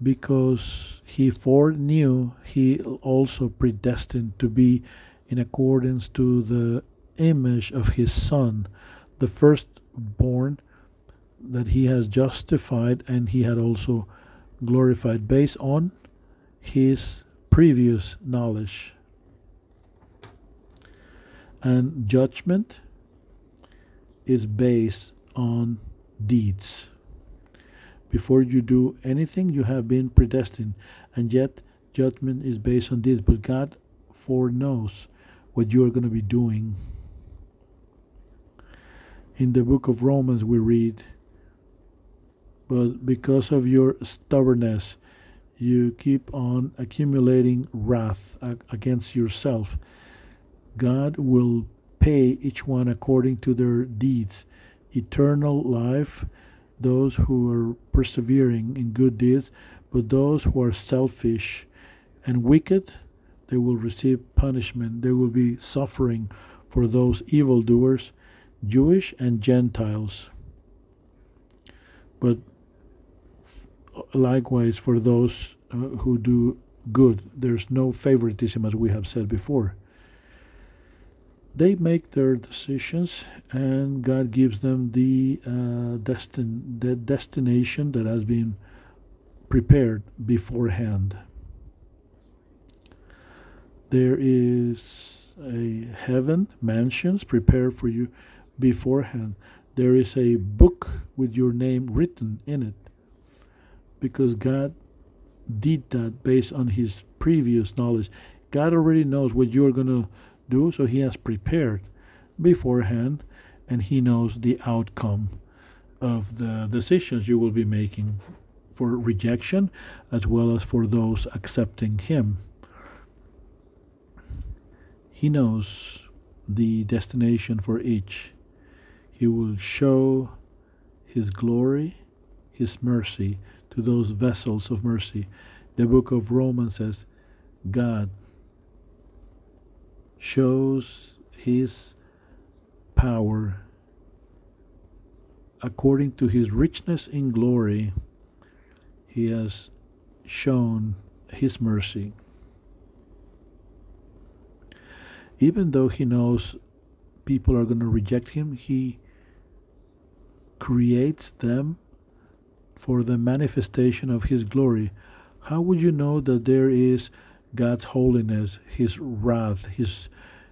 because he foreknew, he also predestined to be in accordance to the image of his son, the firstborn that he has justified and he had also glorified based on his previous knowledge. And judgment is based on deeds. Before you do anything, you have been predestined, and yet judgment is based on deeds. But God foreknows what you are going to be doing. In the book of Romans, we read, But because of your stubbornness, you keep on accumulating wrath against yourself. God will pay each one according to their deeds. Eternal life, those who are persevering in good deeds, but those who are selfish and wicked, they will receive punishment. There will be suffering for those evildoers, Jewish and Gentiles. But likewise for those uh, who do good, there's no favoritism, as we have said before. They make their decisions, and God gives them the uh, destin the destination that has been prepared beforehand. There is a heaven, mansions prepared for you beforehand. There is a book with your name written in it because God did that based on his previous knowledge. God already knows what you're going to do, so he has prepared beforehand and he knows the outcome of the decisions you will be making for rejection as well as for those accepting him. He knows the destination for each. He will show his glory, his mercy to those vessels of mercy. The book of Romans says, God shows his power according to his richness in glory. He has shown his mercy. even though he knows people are going to reject him, he creates them for the manifestation of his glory. How would you know that there is God's holiness, his wrath, his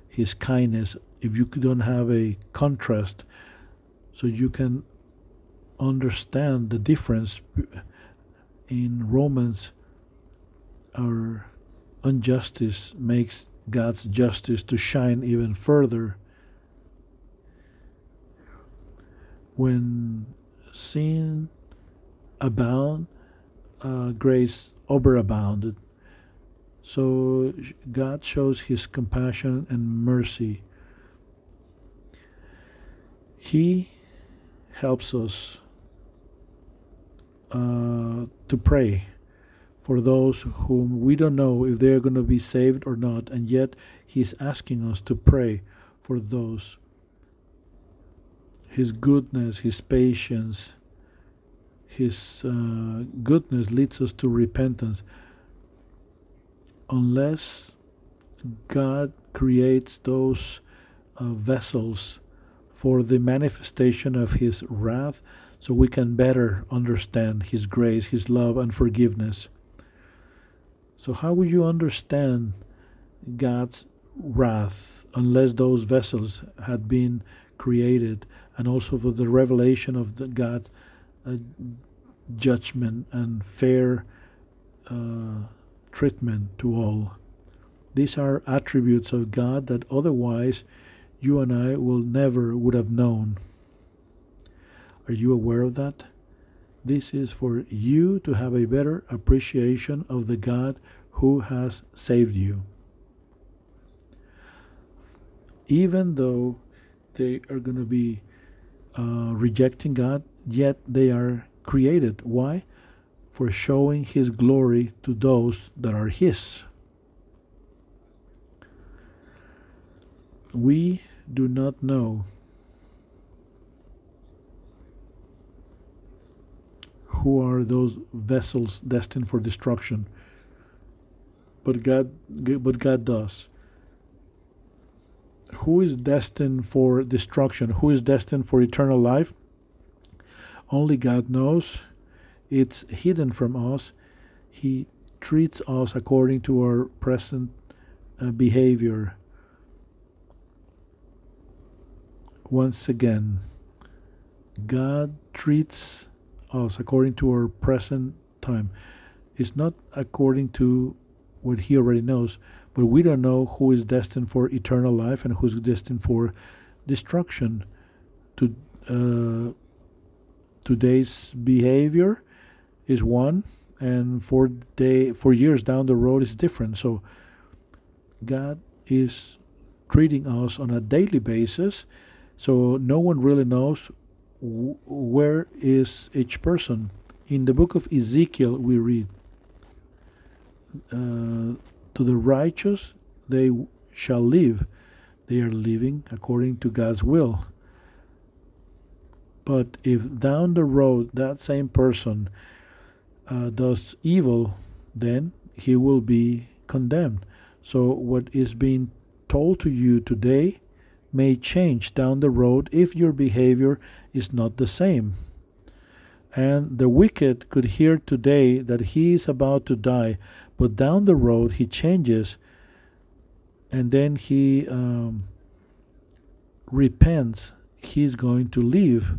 his kindness if you don't have a contrast so you can understand the difference in Romans our injustice makes God's justice to shine even further. When sin abound, uh, grace overabounded. So God shows His compassion and mercy. He helps us uh, to pray for those whom we don't know if they're going to be saved or not, and yet He's asking us to pray for those. His goodness, His patience, His uh, goodness leads us to repentance. Unless God creates those uh, vessels for the manifestation of His wrath, so we can better understand His grace, His love, and forgiveness. So, how would you understand God's wrath unless those vessels had been created and also for the revelation of the God's uh, judgment and fair uh, treatment to all? These are attributes of God that otherwise you and I will never would have known. Are you aware of that? This is for you to have a better appreciation of the God who has saved you. Even though they are going to be uh, rejecting God, yet they are created. Why? For showing His glory to those that are His. We do not know who are those vessels destined for destruction. But God, but God does. Who is destined for destruction? Who is destined for eternal life? Only God knows. It's hidden from us. He treats us according to our present uh, behavior. Once again, God treats us according to our present time. It's not according to what he already knows, but we don't know who is destined for eternal life and who's destined for destruction. To uh, today's behavior is one, and for day four years down the road is different. So God is treating us on a daily basis, so no one really knows w- where is each person. In the book of Ezekiel, we read, uh, "To the righteous they shall live; they are living according to God's will." But if down the road that same person uh, does evil, then he will be condemned. So, what is being told to you today may change down the road if your behavior is not the same. And the wicked could hear today that he is about to die, but down the road he changes and then he um, repents. He's going to live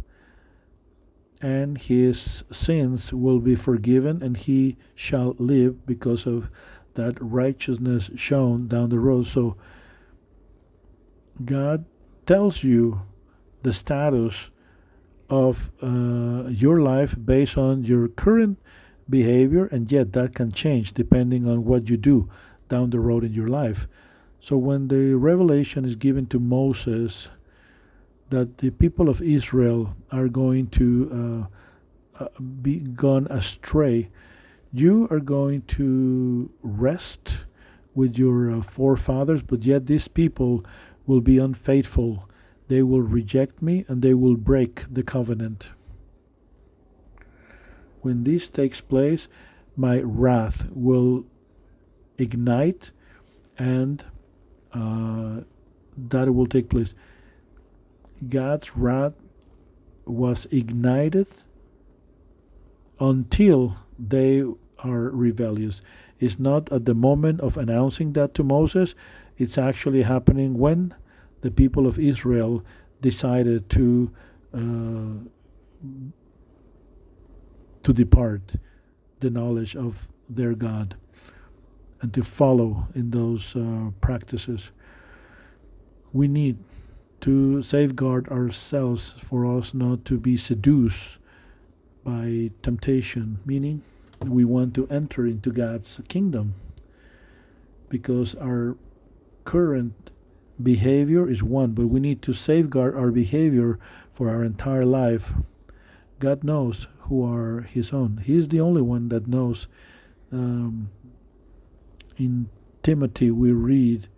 and his sins will be forgiven, and he shall live because of that righteousness shown down the road. So, God tells you the status of uh, your life based on your current behavior, and yet that can change depending on what you do down the road in your life. So, when the revelation is given to Moses, that the people of Israel are going to uh, uh, be gone astray, you are going to rest with your uh, forefathers, but yet these people will be unfaithful. They will reject me and they will break the covenant. When this takes place, my wrath will ignite and uh, that will take place. God's wrath was ignited until they are rebellious. It's not at the moment of announcing that to Moses, it's actually happening when the people of Israel decided to uh, to depart the knowledge of their God and to follow in those uh, practices. We need to safeguard ourselves for us not to be seduced by temptation, meaning we want to enter into God's kingdom because our current behavior is one, but we need to safeguard our behavior for our entire life. God knows who are His own. He is the only one that knows. Um, in Timothy, we read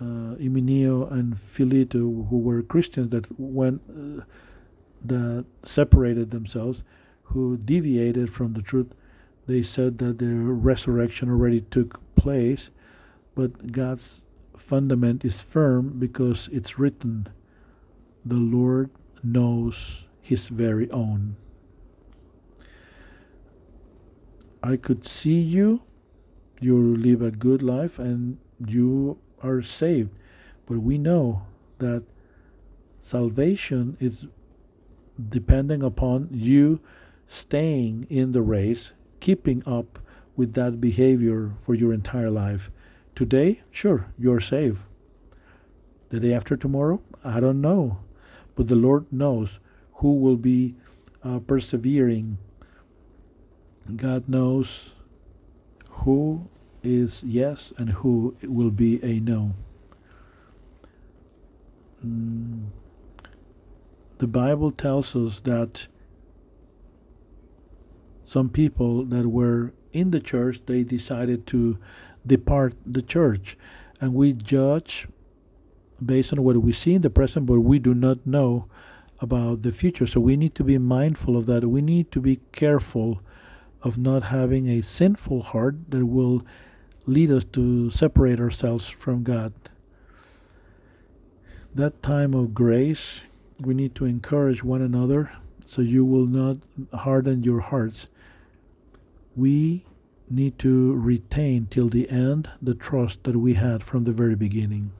uh, Hymenaeus and Philetus, who were Christians that went uh, that separated themselves, who deviated from the truth. They said that the resurrection already took place, but God's fundament is firm because it's written, "The Lord knows His very own." I could see you, you live a good life, and you are saved. But we know that salvation is depending upon you staying in the race, keeping up with that behavior for your entire life. Today, sure, you're saved. The day after tomorrow, I don't know. But the Lord knows who will be uh, persevering. God knows who is yes and who will be a no. Mm. The Bible tells us that some people that were in the church they decided to depart the church and we judge based on what we see in the present but we do not know about the future so we need to be mindful of that we need to be careful of not having a sinful heart that will lead us to separate ourselves from God. That time of grace, we need to encourage one another so you will not harden your hearts. We need to retain till the end the trust that we had from the very beginning.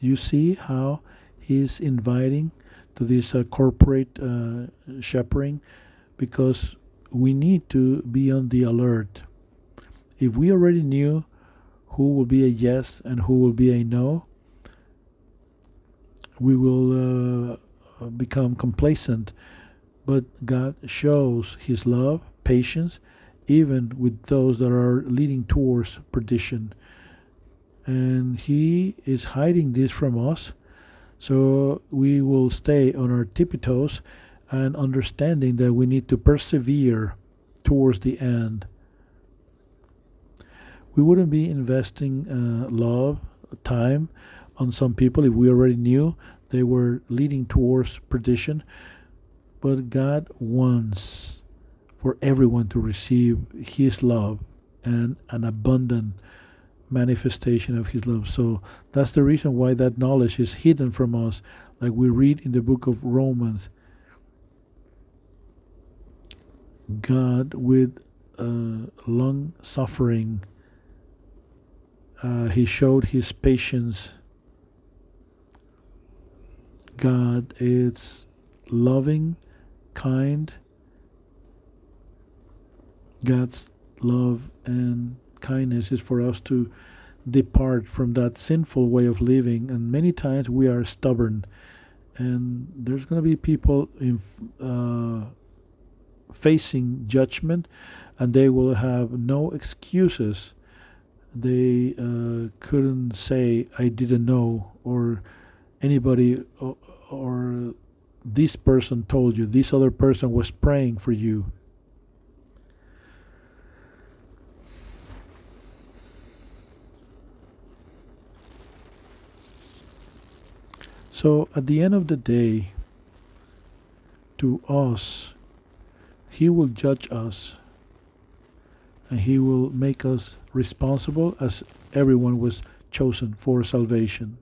You see how he's inviting to this uh, corporate uh, shepherding because we need to be on the alert if we already knew who will be a yes and who will be a no, we will uh, become complacent. But God shows His love, patience, even with those that are leading towards perdition. And He is hiding this from us. So we will stay on our tippy toes and understanding that we need to persevere towards the end. We wouldn't be investing uh, love, time on some people if we already knew they were leading towards perdition. But God wants for everyone to receive His love and an abundant manifestation of His love. So that's the reason why that knowledge is hidden from us, like we read in the book of Romans. God, with uh, long suffering, uh, He showed His patience. God is loving, kind. God's love and kindness is for us to depart from that sinful way of living. And many times we are stubborn. And there's going to be people in, uh, facing judgment, and they will have no excuses. They uh, couldn't say, I didn't know, or anybody, or, or this person told you, this other person was praying for you. So at the end of the day, to us, He will judge us and He will make us responsible as everyone was chosen for salvation.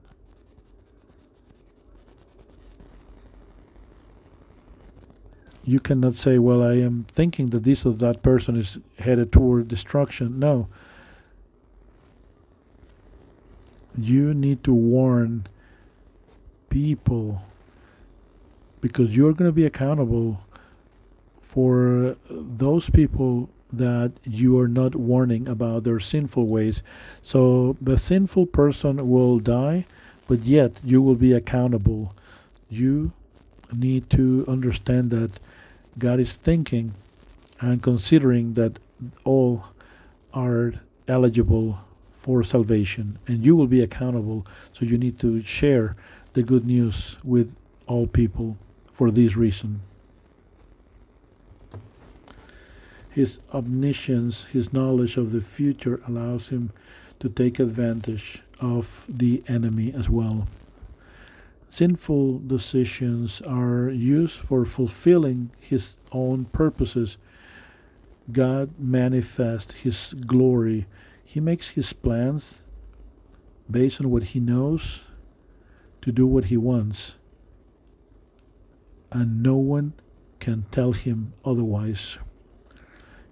You cannot say, Well, I am thinking that this or that person is headed toward destruction. No. You need to warn people because you're going to be accountable for those people that you are not warning about their sinful ways. So the sinful person will die, but yet you will be accountable. You need to understand that God is thinking and considering that all are eligible for salvation and you will be accountable. So you need to share the good news with all people for this reason. His omniscience, his knowledge of the future allows him to take advantage of the enemy as well. Sinful decisions are used for fulfilling his own purposes. God manifests his glory. He makes his plans based on what he knows to do what he wants, and no one can tell him otherwise.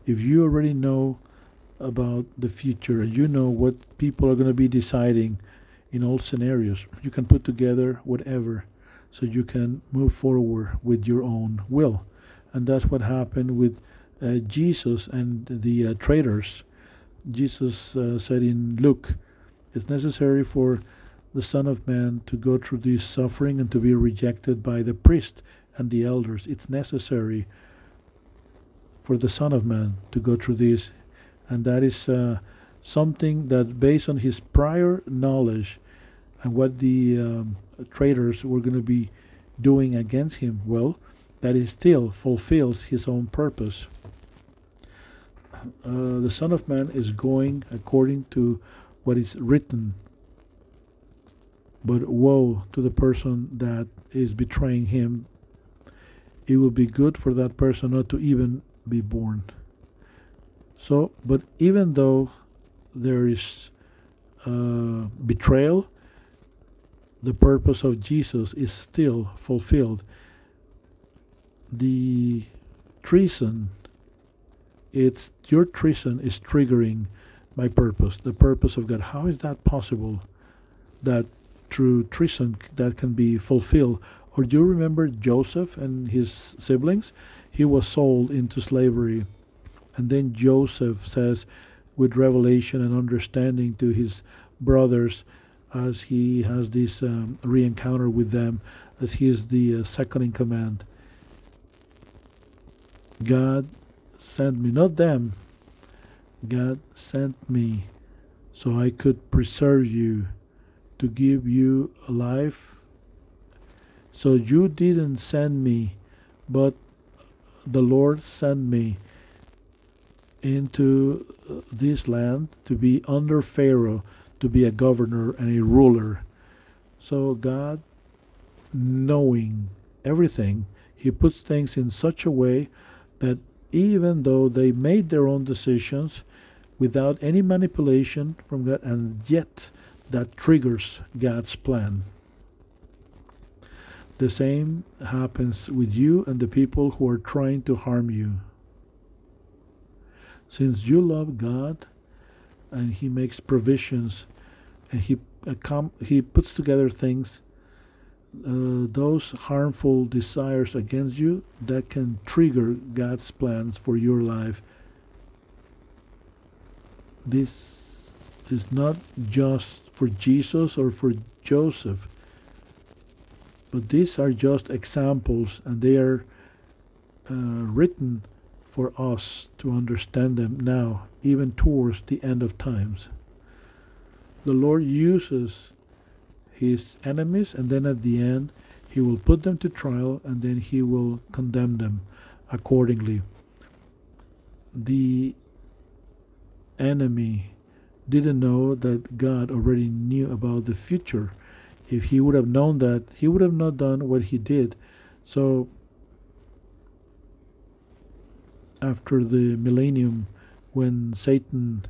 If you already know about the future and you know what people are going to be deciding in all scenarios, you can put together whatever so you can move forward with your own will. And that's what happened with uh, Jesus and the uh, traitors. Jesus uh, said in Luke, it's necessary for the Son of Man to go through this suffering and to be rejected by the priest and the elders. It's necessary for the Son of Man to go through this. And that is uh, something that, based on his prior knowledge and what the um, traitors were going to be doing against him, well, that he still fulfills his own purpose. Uh, the Son of Man is going according to what is written but woe to the person that is betraying him. It will be good for that person not to even be born. So, but even though there is uh, betrayal, the purpose of Jesus is still fulfilled. The treason, it's your treason is triggering my purpose, the purpose of God. How is that possible? That through treason that can be fulfilled. Or do you remember Joseph and his siblings? He was sold into slavery. And then Joseph says, with revelation and understanding to his brothers, as he has this um, re-encounter with them, as he is the uh, second in command. God sent me, not them. God sent me so I could preserve you, to give you life. So you didn't send me, but the Lord sent me into this land to be under Pharaoh, to be a governor and a ruler. So God, knowing everything, He puts things in such a way that even though they made their own decisions without any manipulation from God, and yet that triggers God's plan. The same happens with you and the people who are trying to harm you. Since you love God and He makes provisions and He, he puts together things, uh, those harmful desires against you that can trigger God's plans for your life. This is not just for Jesus or for Joseph, but these are just examples and they are uh, written for us to understand them now, even towards the end of times. The Lord uses his enemies, and then at the end, he will put them to trial, and then he will condemn them accordingly. The enemy didn't know that God already knew about the future. If he would have known that, he would have not done what he did. So after the millennium when Satan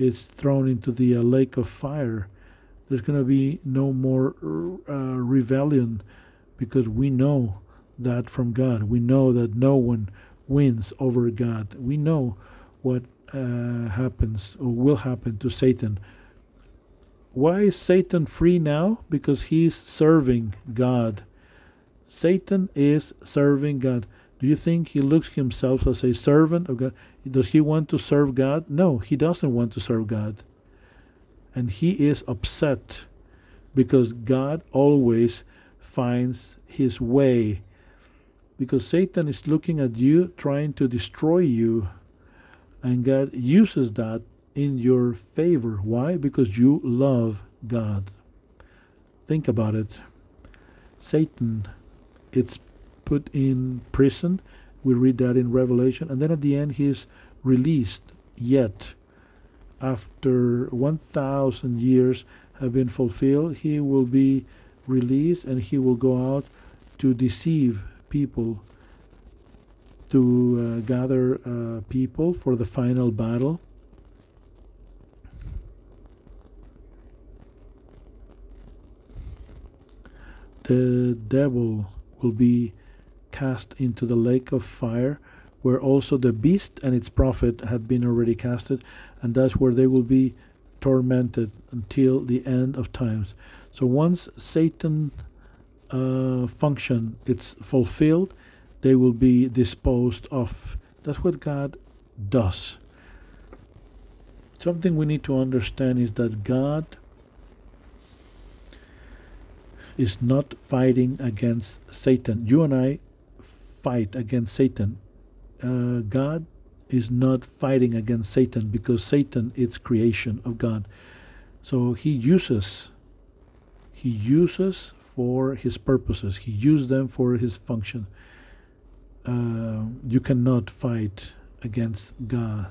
is thrown into the uh, lake of fire. There's going to be no more uh, rebellion because we know that from God. We know that no one wins over God. We know what uh, happens or will happen to Satan. Why is Satan free now? Because he's serving God. Satan is serving God. Do you think he looks himself as a servant of God? Does he want to serve God? No, he doesn't want to serve God. And he is upset because God always finds his way. Because Satan is looking at you, trying to destroy you. And God uses that in your favor. Why? Because you love God. Think about it. Satan, it's put in prison. We read that in Revelation. And then at the end, he is released. Yet, after 1,000 years have been fulfilled, he will be released and he will go out to deceive people, to uh, gather uh, people for the final battle. The devil will be cast into the lake of fire, where also the beast and its prophet had been already casted, and that's where they will be tormented until the end of times. So once Satan uh, function it's fulfilled, they will be disposed of. That's what God does. Something we need to understand is that God is not fighting against Satan. You and I fight against Satan. Uh, God is not fighting against Satan because Satan is creation of God. So he uses he uses for his purposes. He used them for his function. Uh, you cannot fight against God.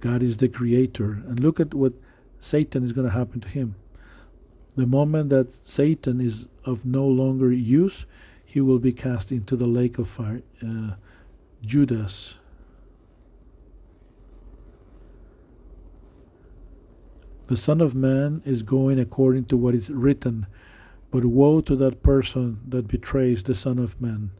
God is the creator. And look at what Satan is going to happen to him. The moment that Satan is of no longer use, he will be cast into the lake of fire. Uh, Judas. The Son of Man is going according to what is written, but woe to that person that betrays the Son of Man.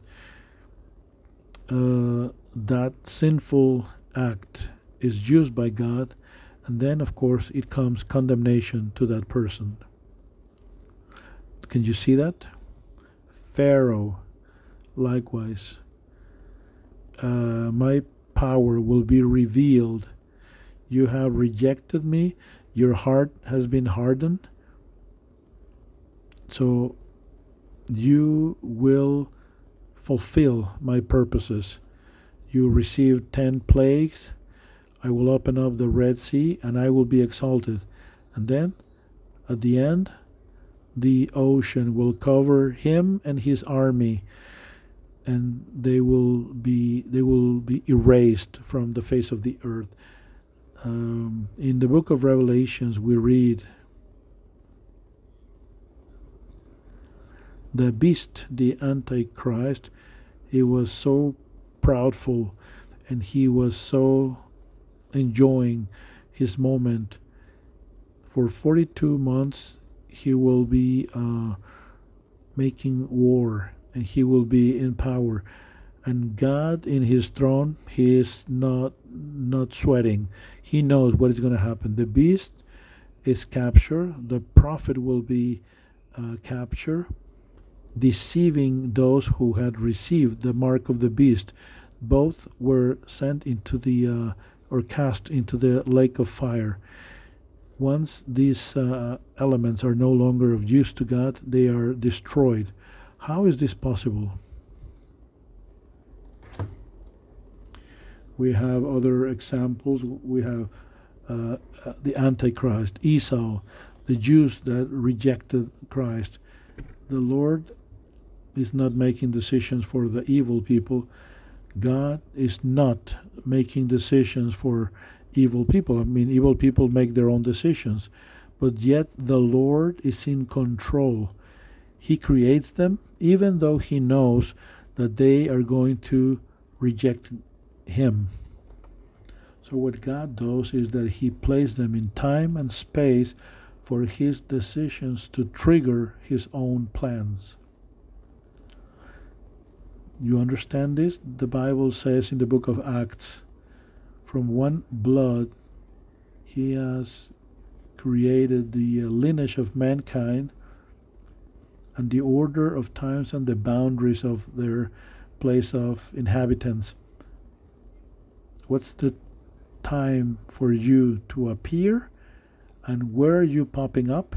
Uh, that sinful act is used by God, and then, of course, it comes condemnation to that person. Can you see that? Pharaoh, likewise, uh, my power will be revealed. You have rejected me, your heart has been hardened. So you will fulfill my purposes. You received ten plagues. I will open up the Red Sea and I will be exalted. And then, at the end, the ocean will cover him and his army and they will be they will be erased from the face of the earth. Um, in the book of revelations we read the beast the antichrist he was so proudful and he was so enjoying his moment. For 42 months he will be uh, making war and he will be in power. And god in his throne he is not not sweating. He knows what is going to happen. The beast is captured. The prophet will be uh, captured deceiving those who had received the mark of the beast. Both were sent into the uh, or cast into the lake of fire once these uh, elements are no longer of use to God, they are destroyed. How is this possible? We have other examples. We have uh, uh, the Antichrist, Esau, the Jews that rejected Christ. The Lord is not making decisions for the evil people. God is not making decisions for evil people. I mean, evil people make their own decisions, but yet the Lord is in control. He creates them, even though He knows that they are going to reject Him. So, what God does is that He places them in time and space for His decisions to trigger His own plans. You understand this? The Bible says in the book of Acts from one blood he has created the uh, lineage of mankind and the order of times and the boundaries of their place of inhabitants. What's the time for you to appear and where are you popping up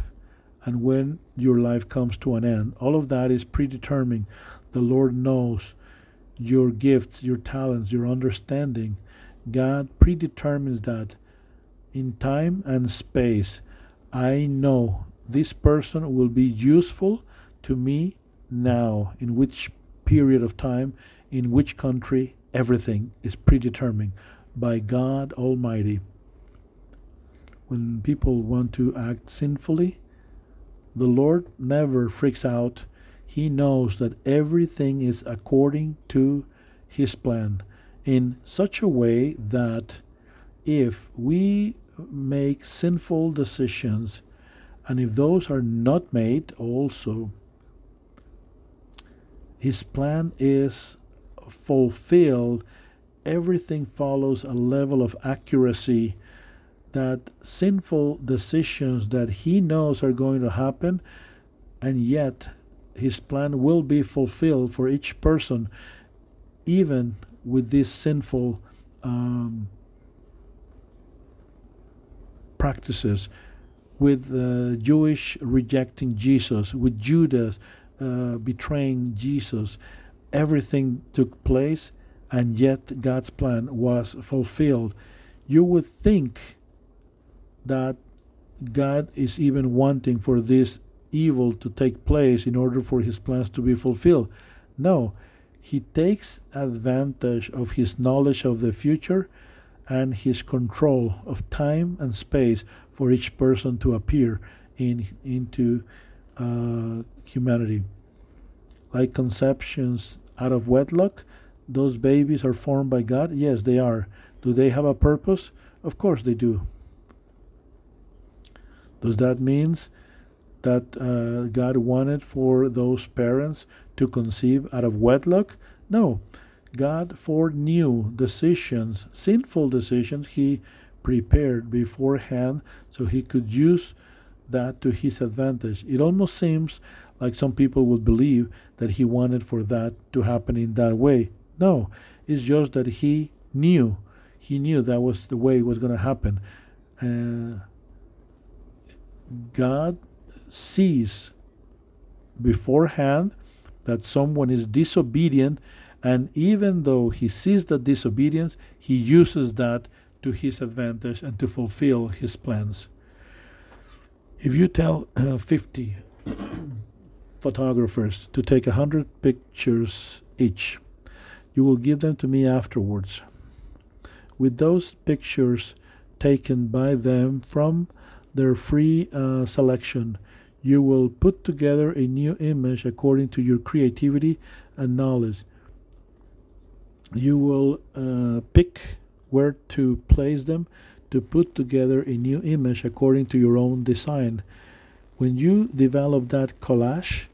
and when your life comes to an end? All of that is predetermined. The Lord knows your gifts, your talents, your understanding God predetermines that in time and space, I know this person will be useful to me now, in which period of time, in which country, everything is predetermined by God Almighty. When people want to act sinfully, the Lord never freaks out. He knows that everything is according to His plan in such a way that if we make sinful decisions and if those are not made also his plan is fulfilled everything follows a level of accuracy that sinful decisions that he knows are going to happen and yet his plan will be fulfilled for each person even with these sinful um, practices, with the Jewish rejecting Jesus, with Judas uh, betraying Jesus. Everything took place, and yet God's plan was fulfilled. You would think that God is even wanting for this evil to take place in order for his plans to be fulfilled. No, he takes advantage of his knowledge of the future and his control of time and space for each person to appear in into uh, humanity. Like conceptions out of wedlock, those babies are formed by God. Yes, they are. Do they have a purpose? Of course they do. Does that mean that uh, God wanted for those parents to conceive out of wedlock? No. God foreknew decisions, sinful decisions, He prepared beforehand so He could use that to His advantage. It almost seems like some people would believe that He wanted for that to happen in that way. No, it's just that He knew. He knew that was the way it was going to happen. Uh, God sees beforehand that someone is disobedient, and even though he sees that disobedience, he uses that to his advantage and to fulfill his plans. If you tell uh, 50 photographers to take 100 pictures each, you will give them to me afterwards. With those pictures taken by them from their free uh, selection, you will put together a new image according to your creativity and knowledge. You will uh, pick where to place them to put together a new image according to your own design. When you develop that collage,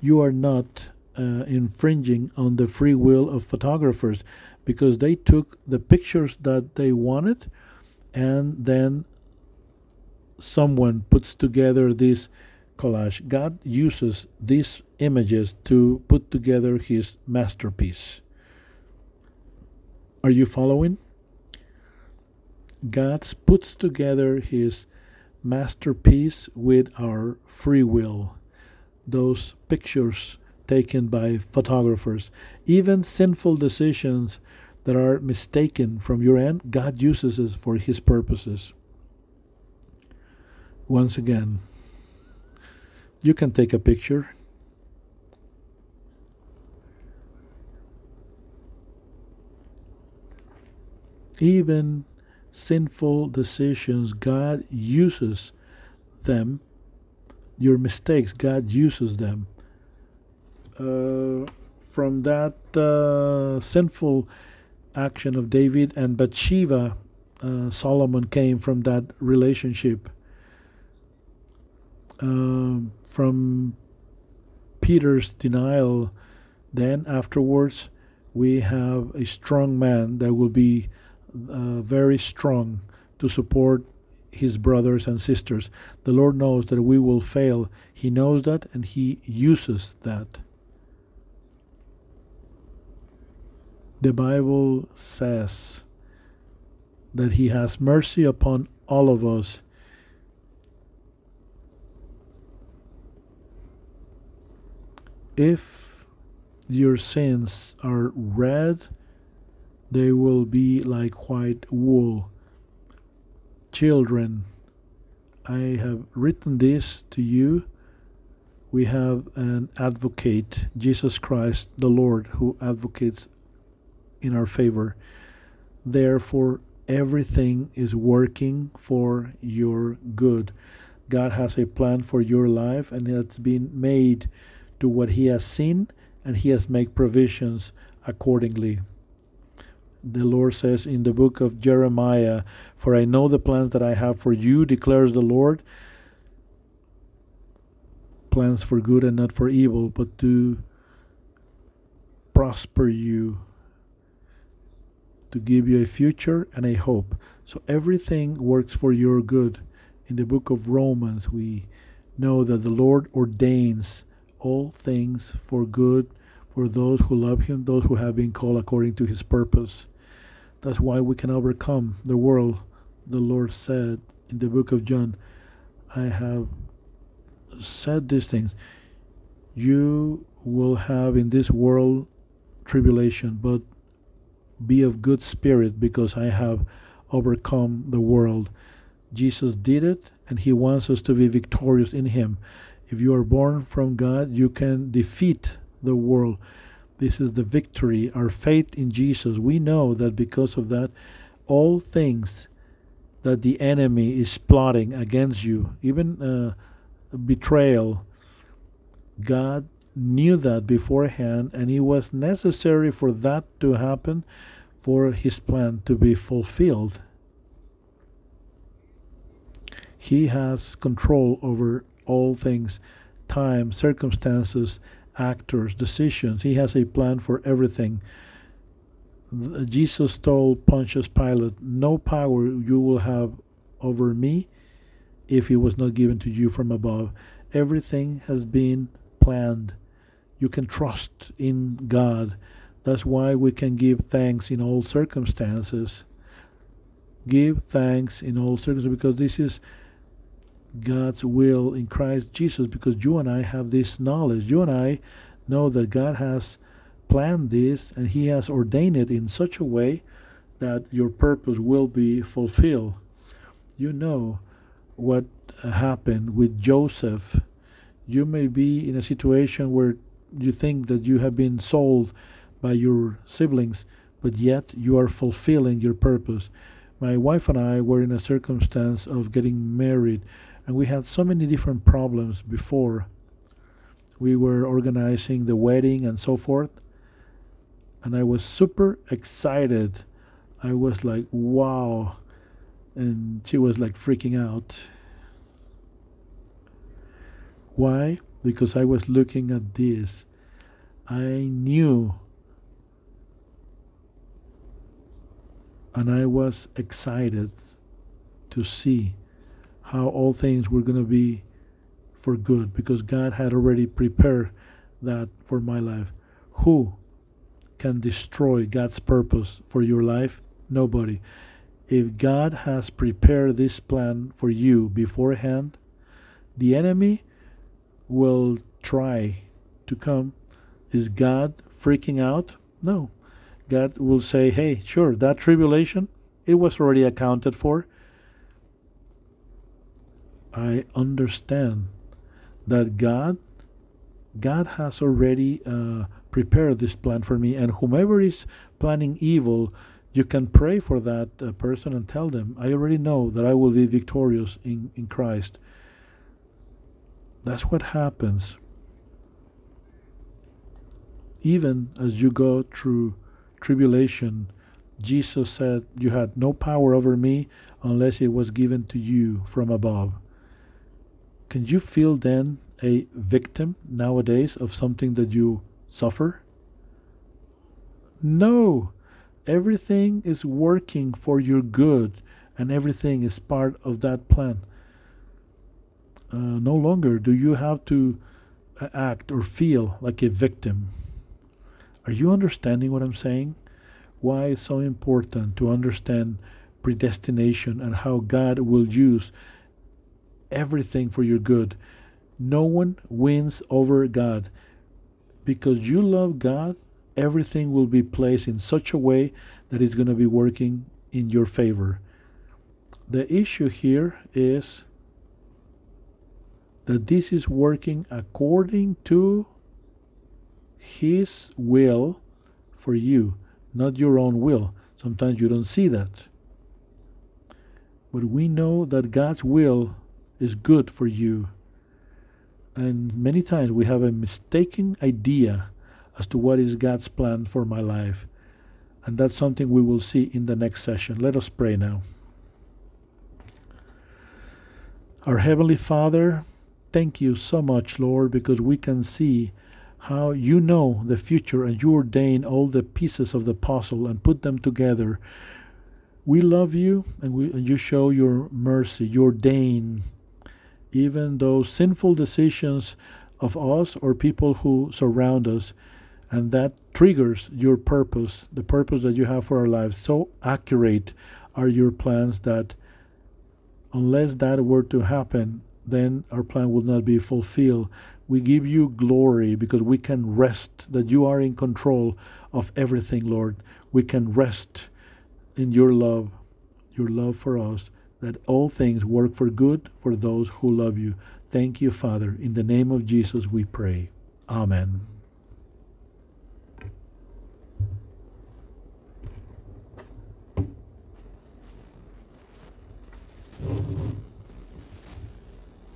you are not uh, infringing on the free will of photographers because they took the pictures that they wanted and then someone puts together this collage. God uses these images to put together his masterpiece. Are you following? God puts together his masterpiece with our free will. Those pictures taken by photographers, even sinful decisions that are mistaken from your end, God uses it for his purposes. Once again, you can take a picture. Even sinful decisions, God uses them. Your mistakes, God uses them. Uh, from that uh, sinful action of David and Bathsheba, uh, Solomon came from that relationship. Um, from Peter's denial, then afterwards, we have a strong man that will be uh, very strong to support his brothers and sisters. The Lord knows that we will fail. He knows that and He uses that. The Bible says that He has mercy upon all of us if your sins are red, they will be like white wool. Children, I have written this to you. We have an advocate, Jesus Christ the Lord, who advocates in our favor. Therefore, everything is working for your good. God has a plan for your life, and it's been made to what he has seen and he has made provisions accordingly. The Lord says in the book of Jeremiah, For I know the plans that I have for you, declares the Lord plans for good and not for evil, but to prosper you, to give you a future and a hope. So everything works for your good. In the book of Romans, we know that the Lord ordains all things for good for those who love him, those who have been called according to his purpose. That's why we can overcome the world. The Lord said in the book of John, I have said these things. You will have in this world tribulation, but be of good spirit because I have overcome the world. Jesus did it, and he wants us to be victorious in him. If you are born from God, you can defeat the world. This is the victory, our faith in Jesus. We know that because of that, all things that the enemy is plotting against you, even uh, betrayal, God knew that beforehand, and it was necessary for that to happen for his plan to be fulfilled. He has control over all things time, circumstances, actors, decisions. He has a plan for everything. Jesus told Pontius Pilate, No power you will have over me if it was not given to you from above. Everything has been planned. You can trust in God. That's why we can give thanks in all circumstances. Give thanks in all circumstances because this is God's will in Christ Jesus because you and I have this knowledge. You and I know that God has planned this and He has ordained it in such a way that your purpose will be fulfilled. You know what happened with Joseph. You may be in a situation where you think that you have been sold by your siblings, but yet you are fulfilling your purpose. My wife and I were in a circumstance of getting married, and we had so many different problems before. We were organizing the wedding and so forth, and I was super excited. I was like, wow. And she was like freaking out. Why? Because I was looking at this. I knew and I was excited to see how all things were going to be for good because God had already prepared that for my life. Who can destroy God's purpose for your life? Nobody. If God has prepared this plan for you beforehand, the enemy will try to come. Is God freaking out? No. God will say, hey, sure, that tribulation, it was already accounted for. I understand that God, God has already uh, prepared this plan for me, and whomever is planning evil, you can pray for that uh, person and tell them, I already know that I will be victorious in, in Christ. That's what happens. Even as you go through tribulation, Jesus said, You had no power over me unless it was given to you from above. Can you feel then a victim nowadays of something that you suffer? No. Everything is working for your good, and everything is part of that plan. Uh, no longer do you have to uh, act or feel like a victim. Are you understanding what I'm saying? Why it's so important to understand predestination and how God will use everything for your good. No one wins over God. Because you love God, everything will be placed in such a way that it's going to be working in your favor. The issue here is that this is working according to his will for you, not your own will. Sometimes you don't see that. But we know that God's will is good for you. And many times we have a mistaken idea as to what is God's plan for my life. And that's something we will see in the next session. Let us pray now. Our Heavenly Father, thank you so much, Lord, because we can see how you know the future and you ordain all the pieces of the puzzle and put them together. We love you and, we, and you show your mercy, you ordain even those sinful decisions of us or people who surround us, and that triggers your purpose, the purpose that you have for our lives. So accurate are your plans that unless that were to happen, then our plan would not be fulfilled. We give you glory because we can rest that you are in control of everything, Lord. We can rest in your love, your love for us, that all things work for good for those who love you. Thank you, Father. In the name of Jesus we pray. Amen.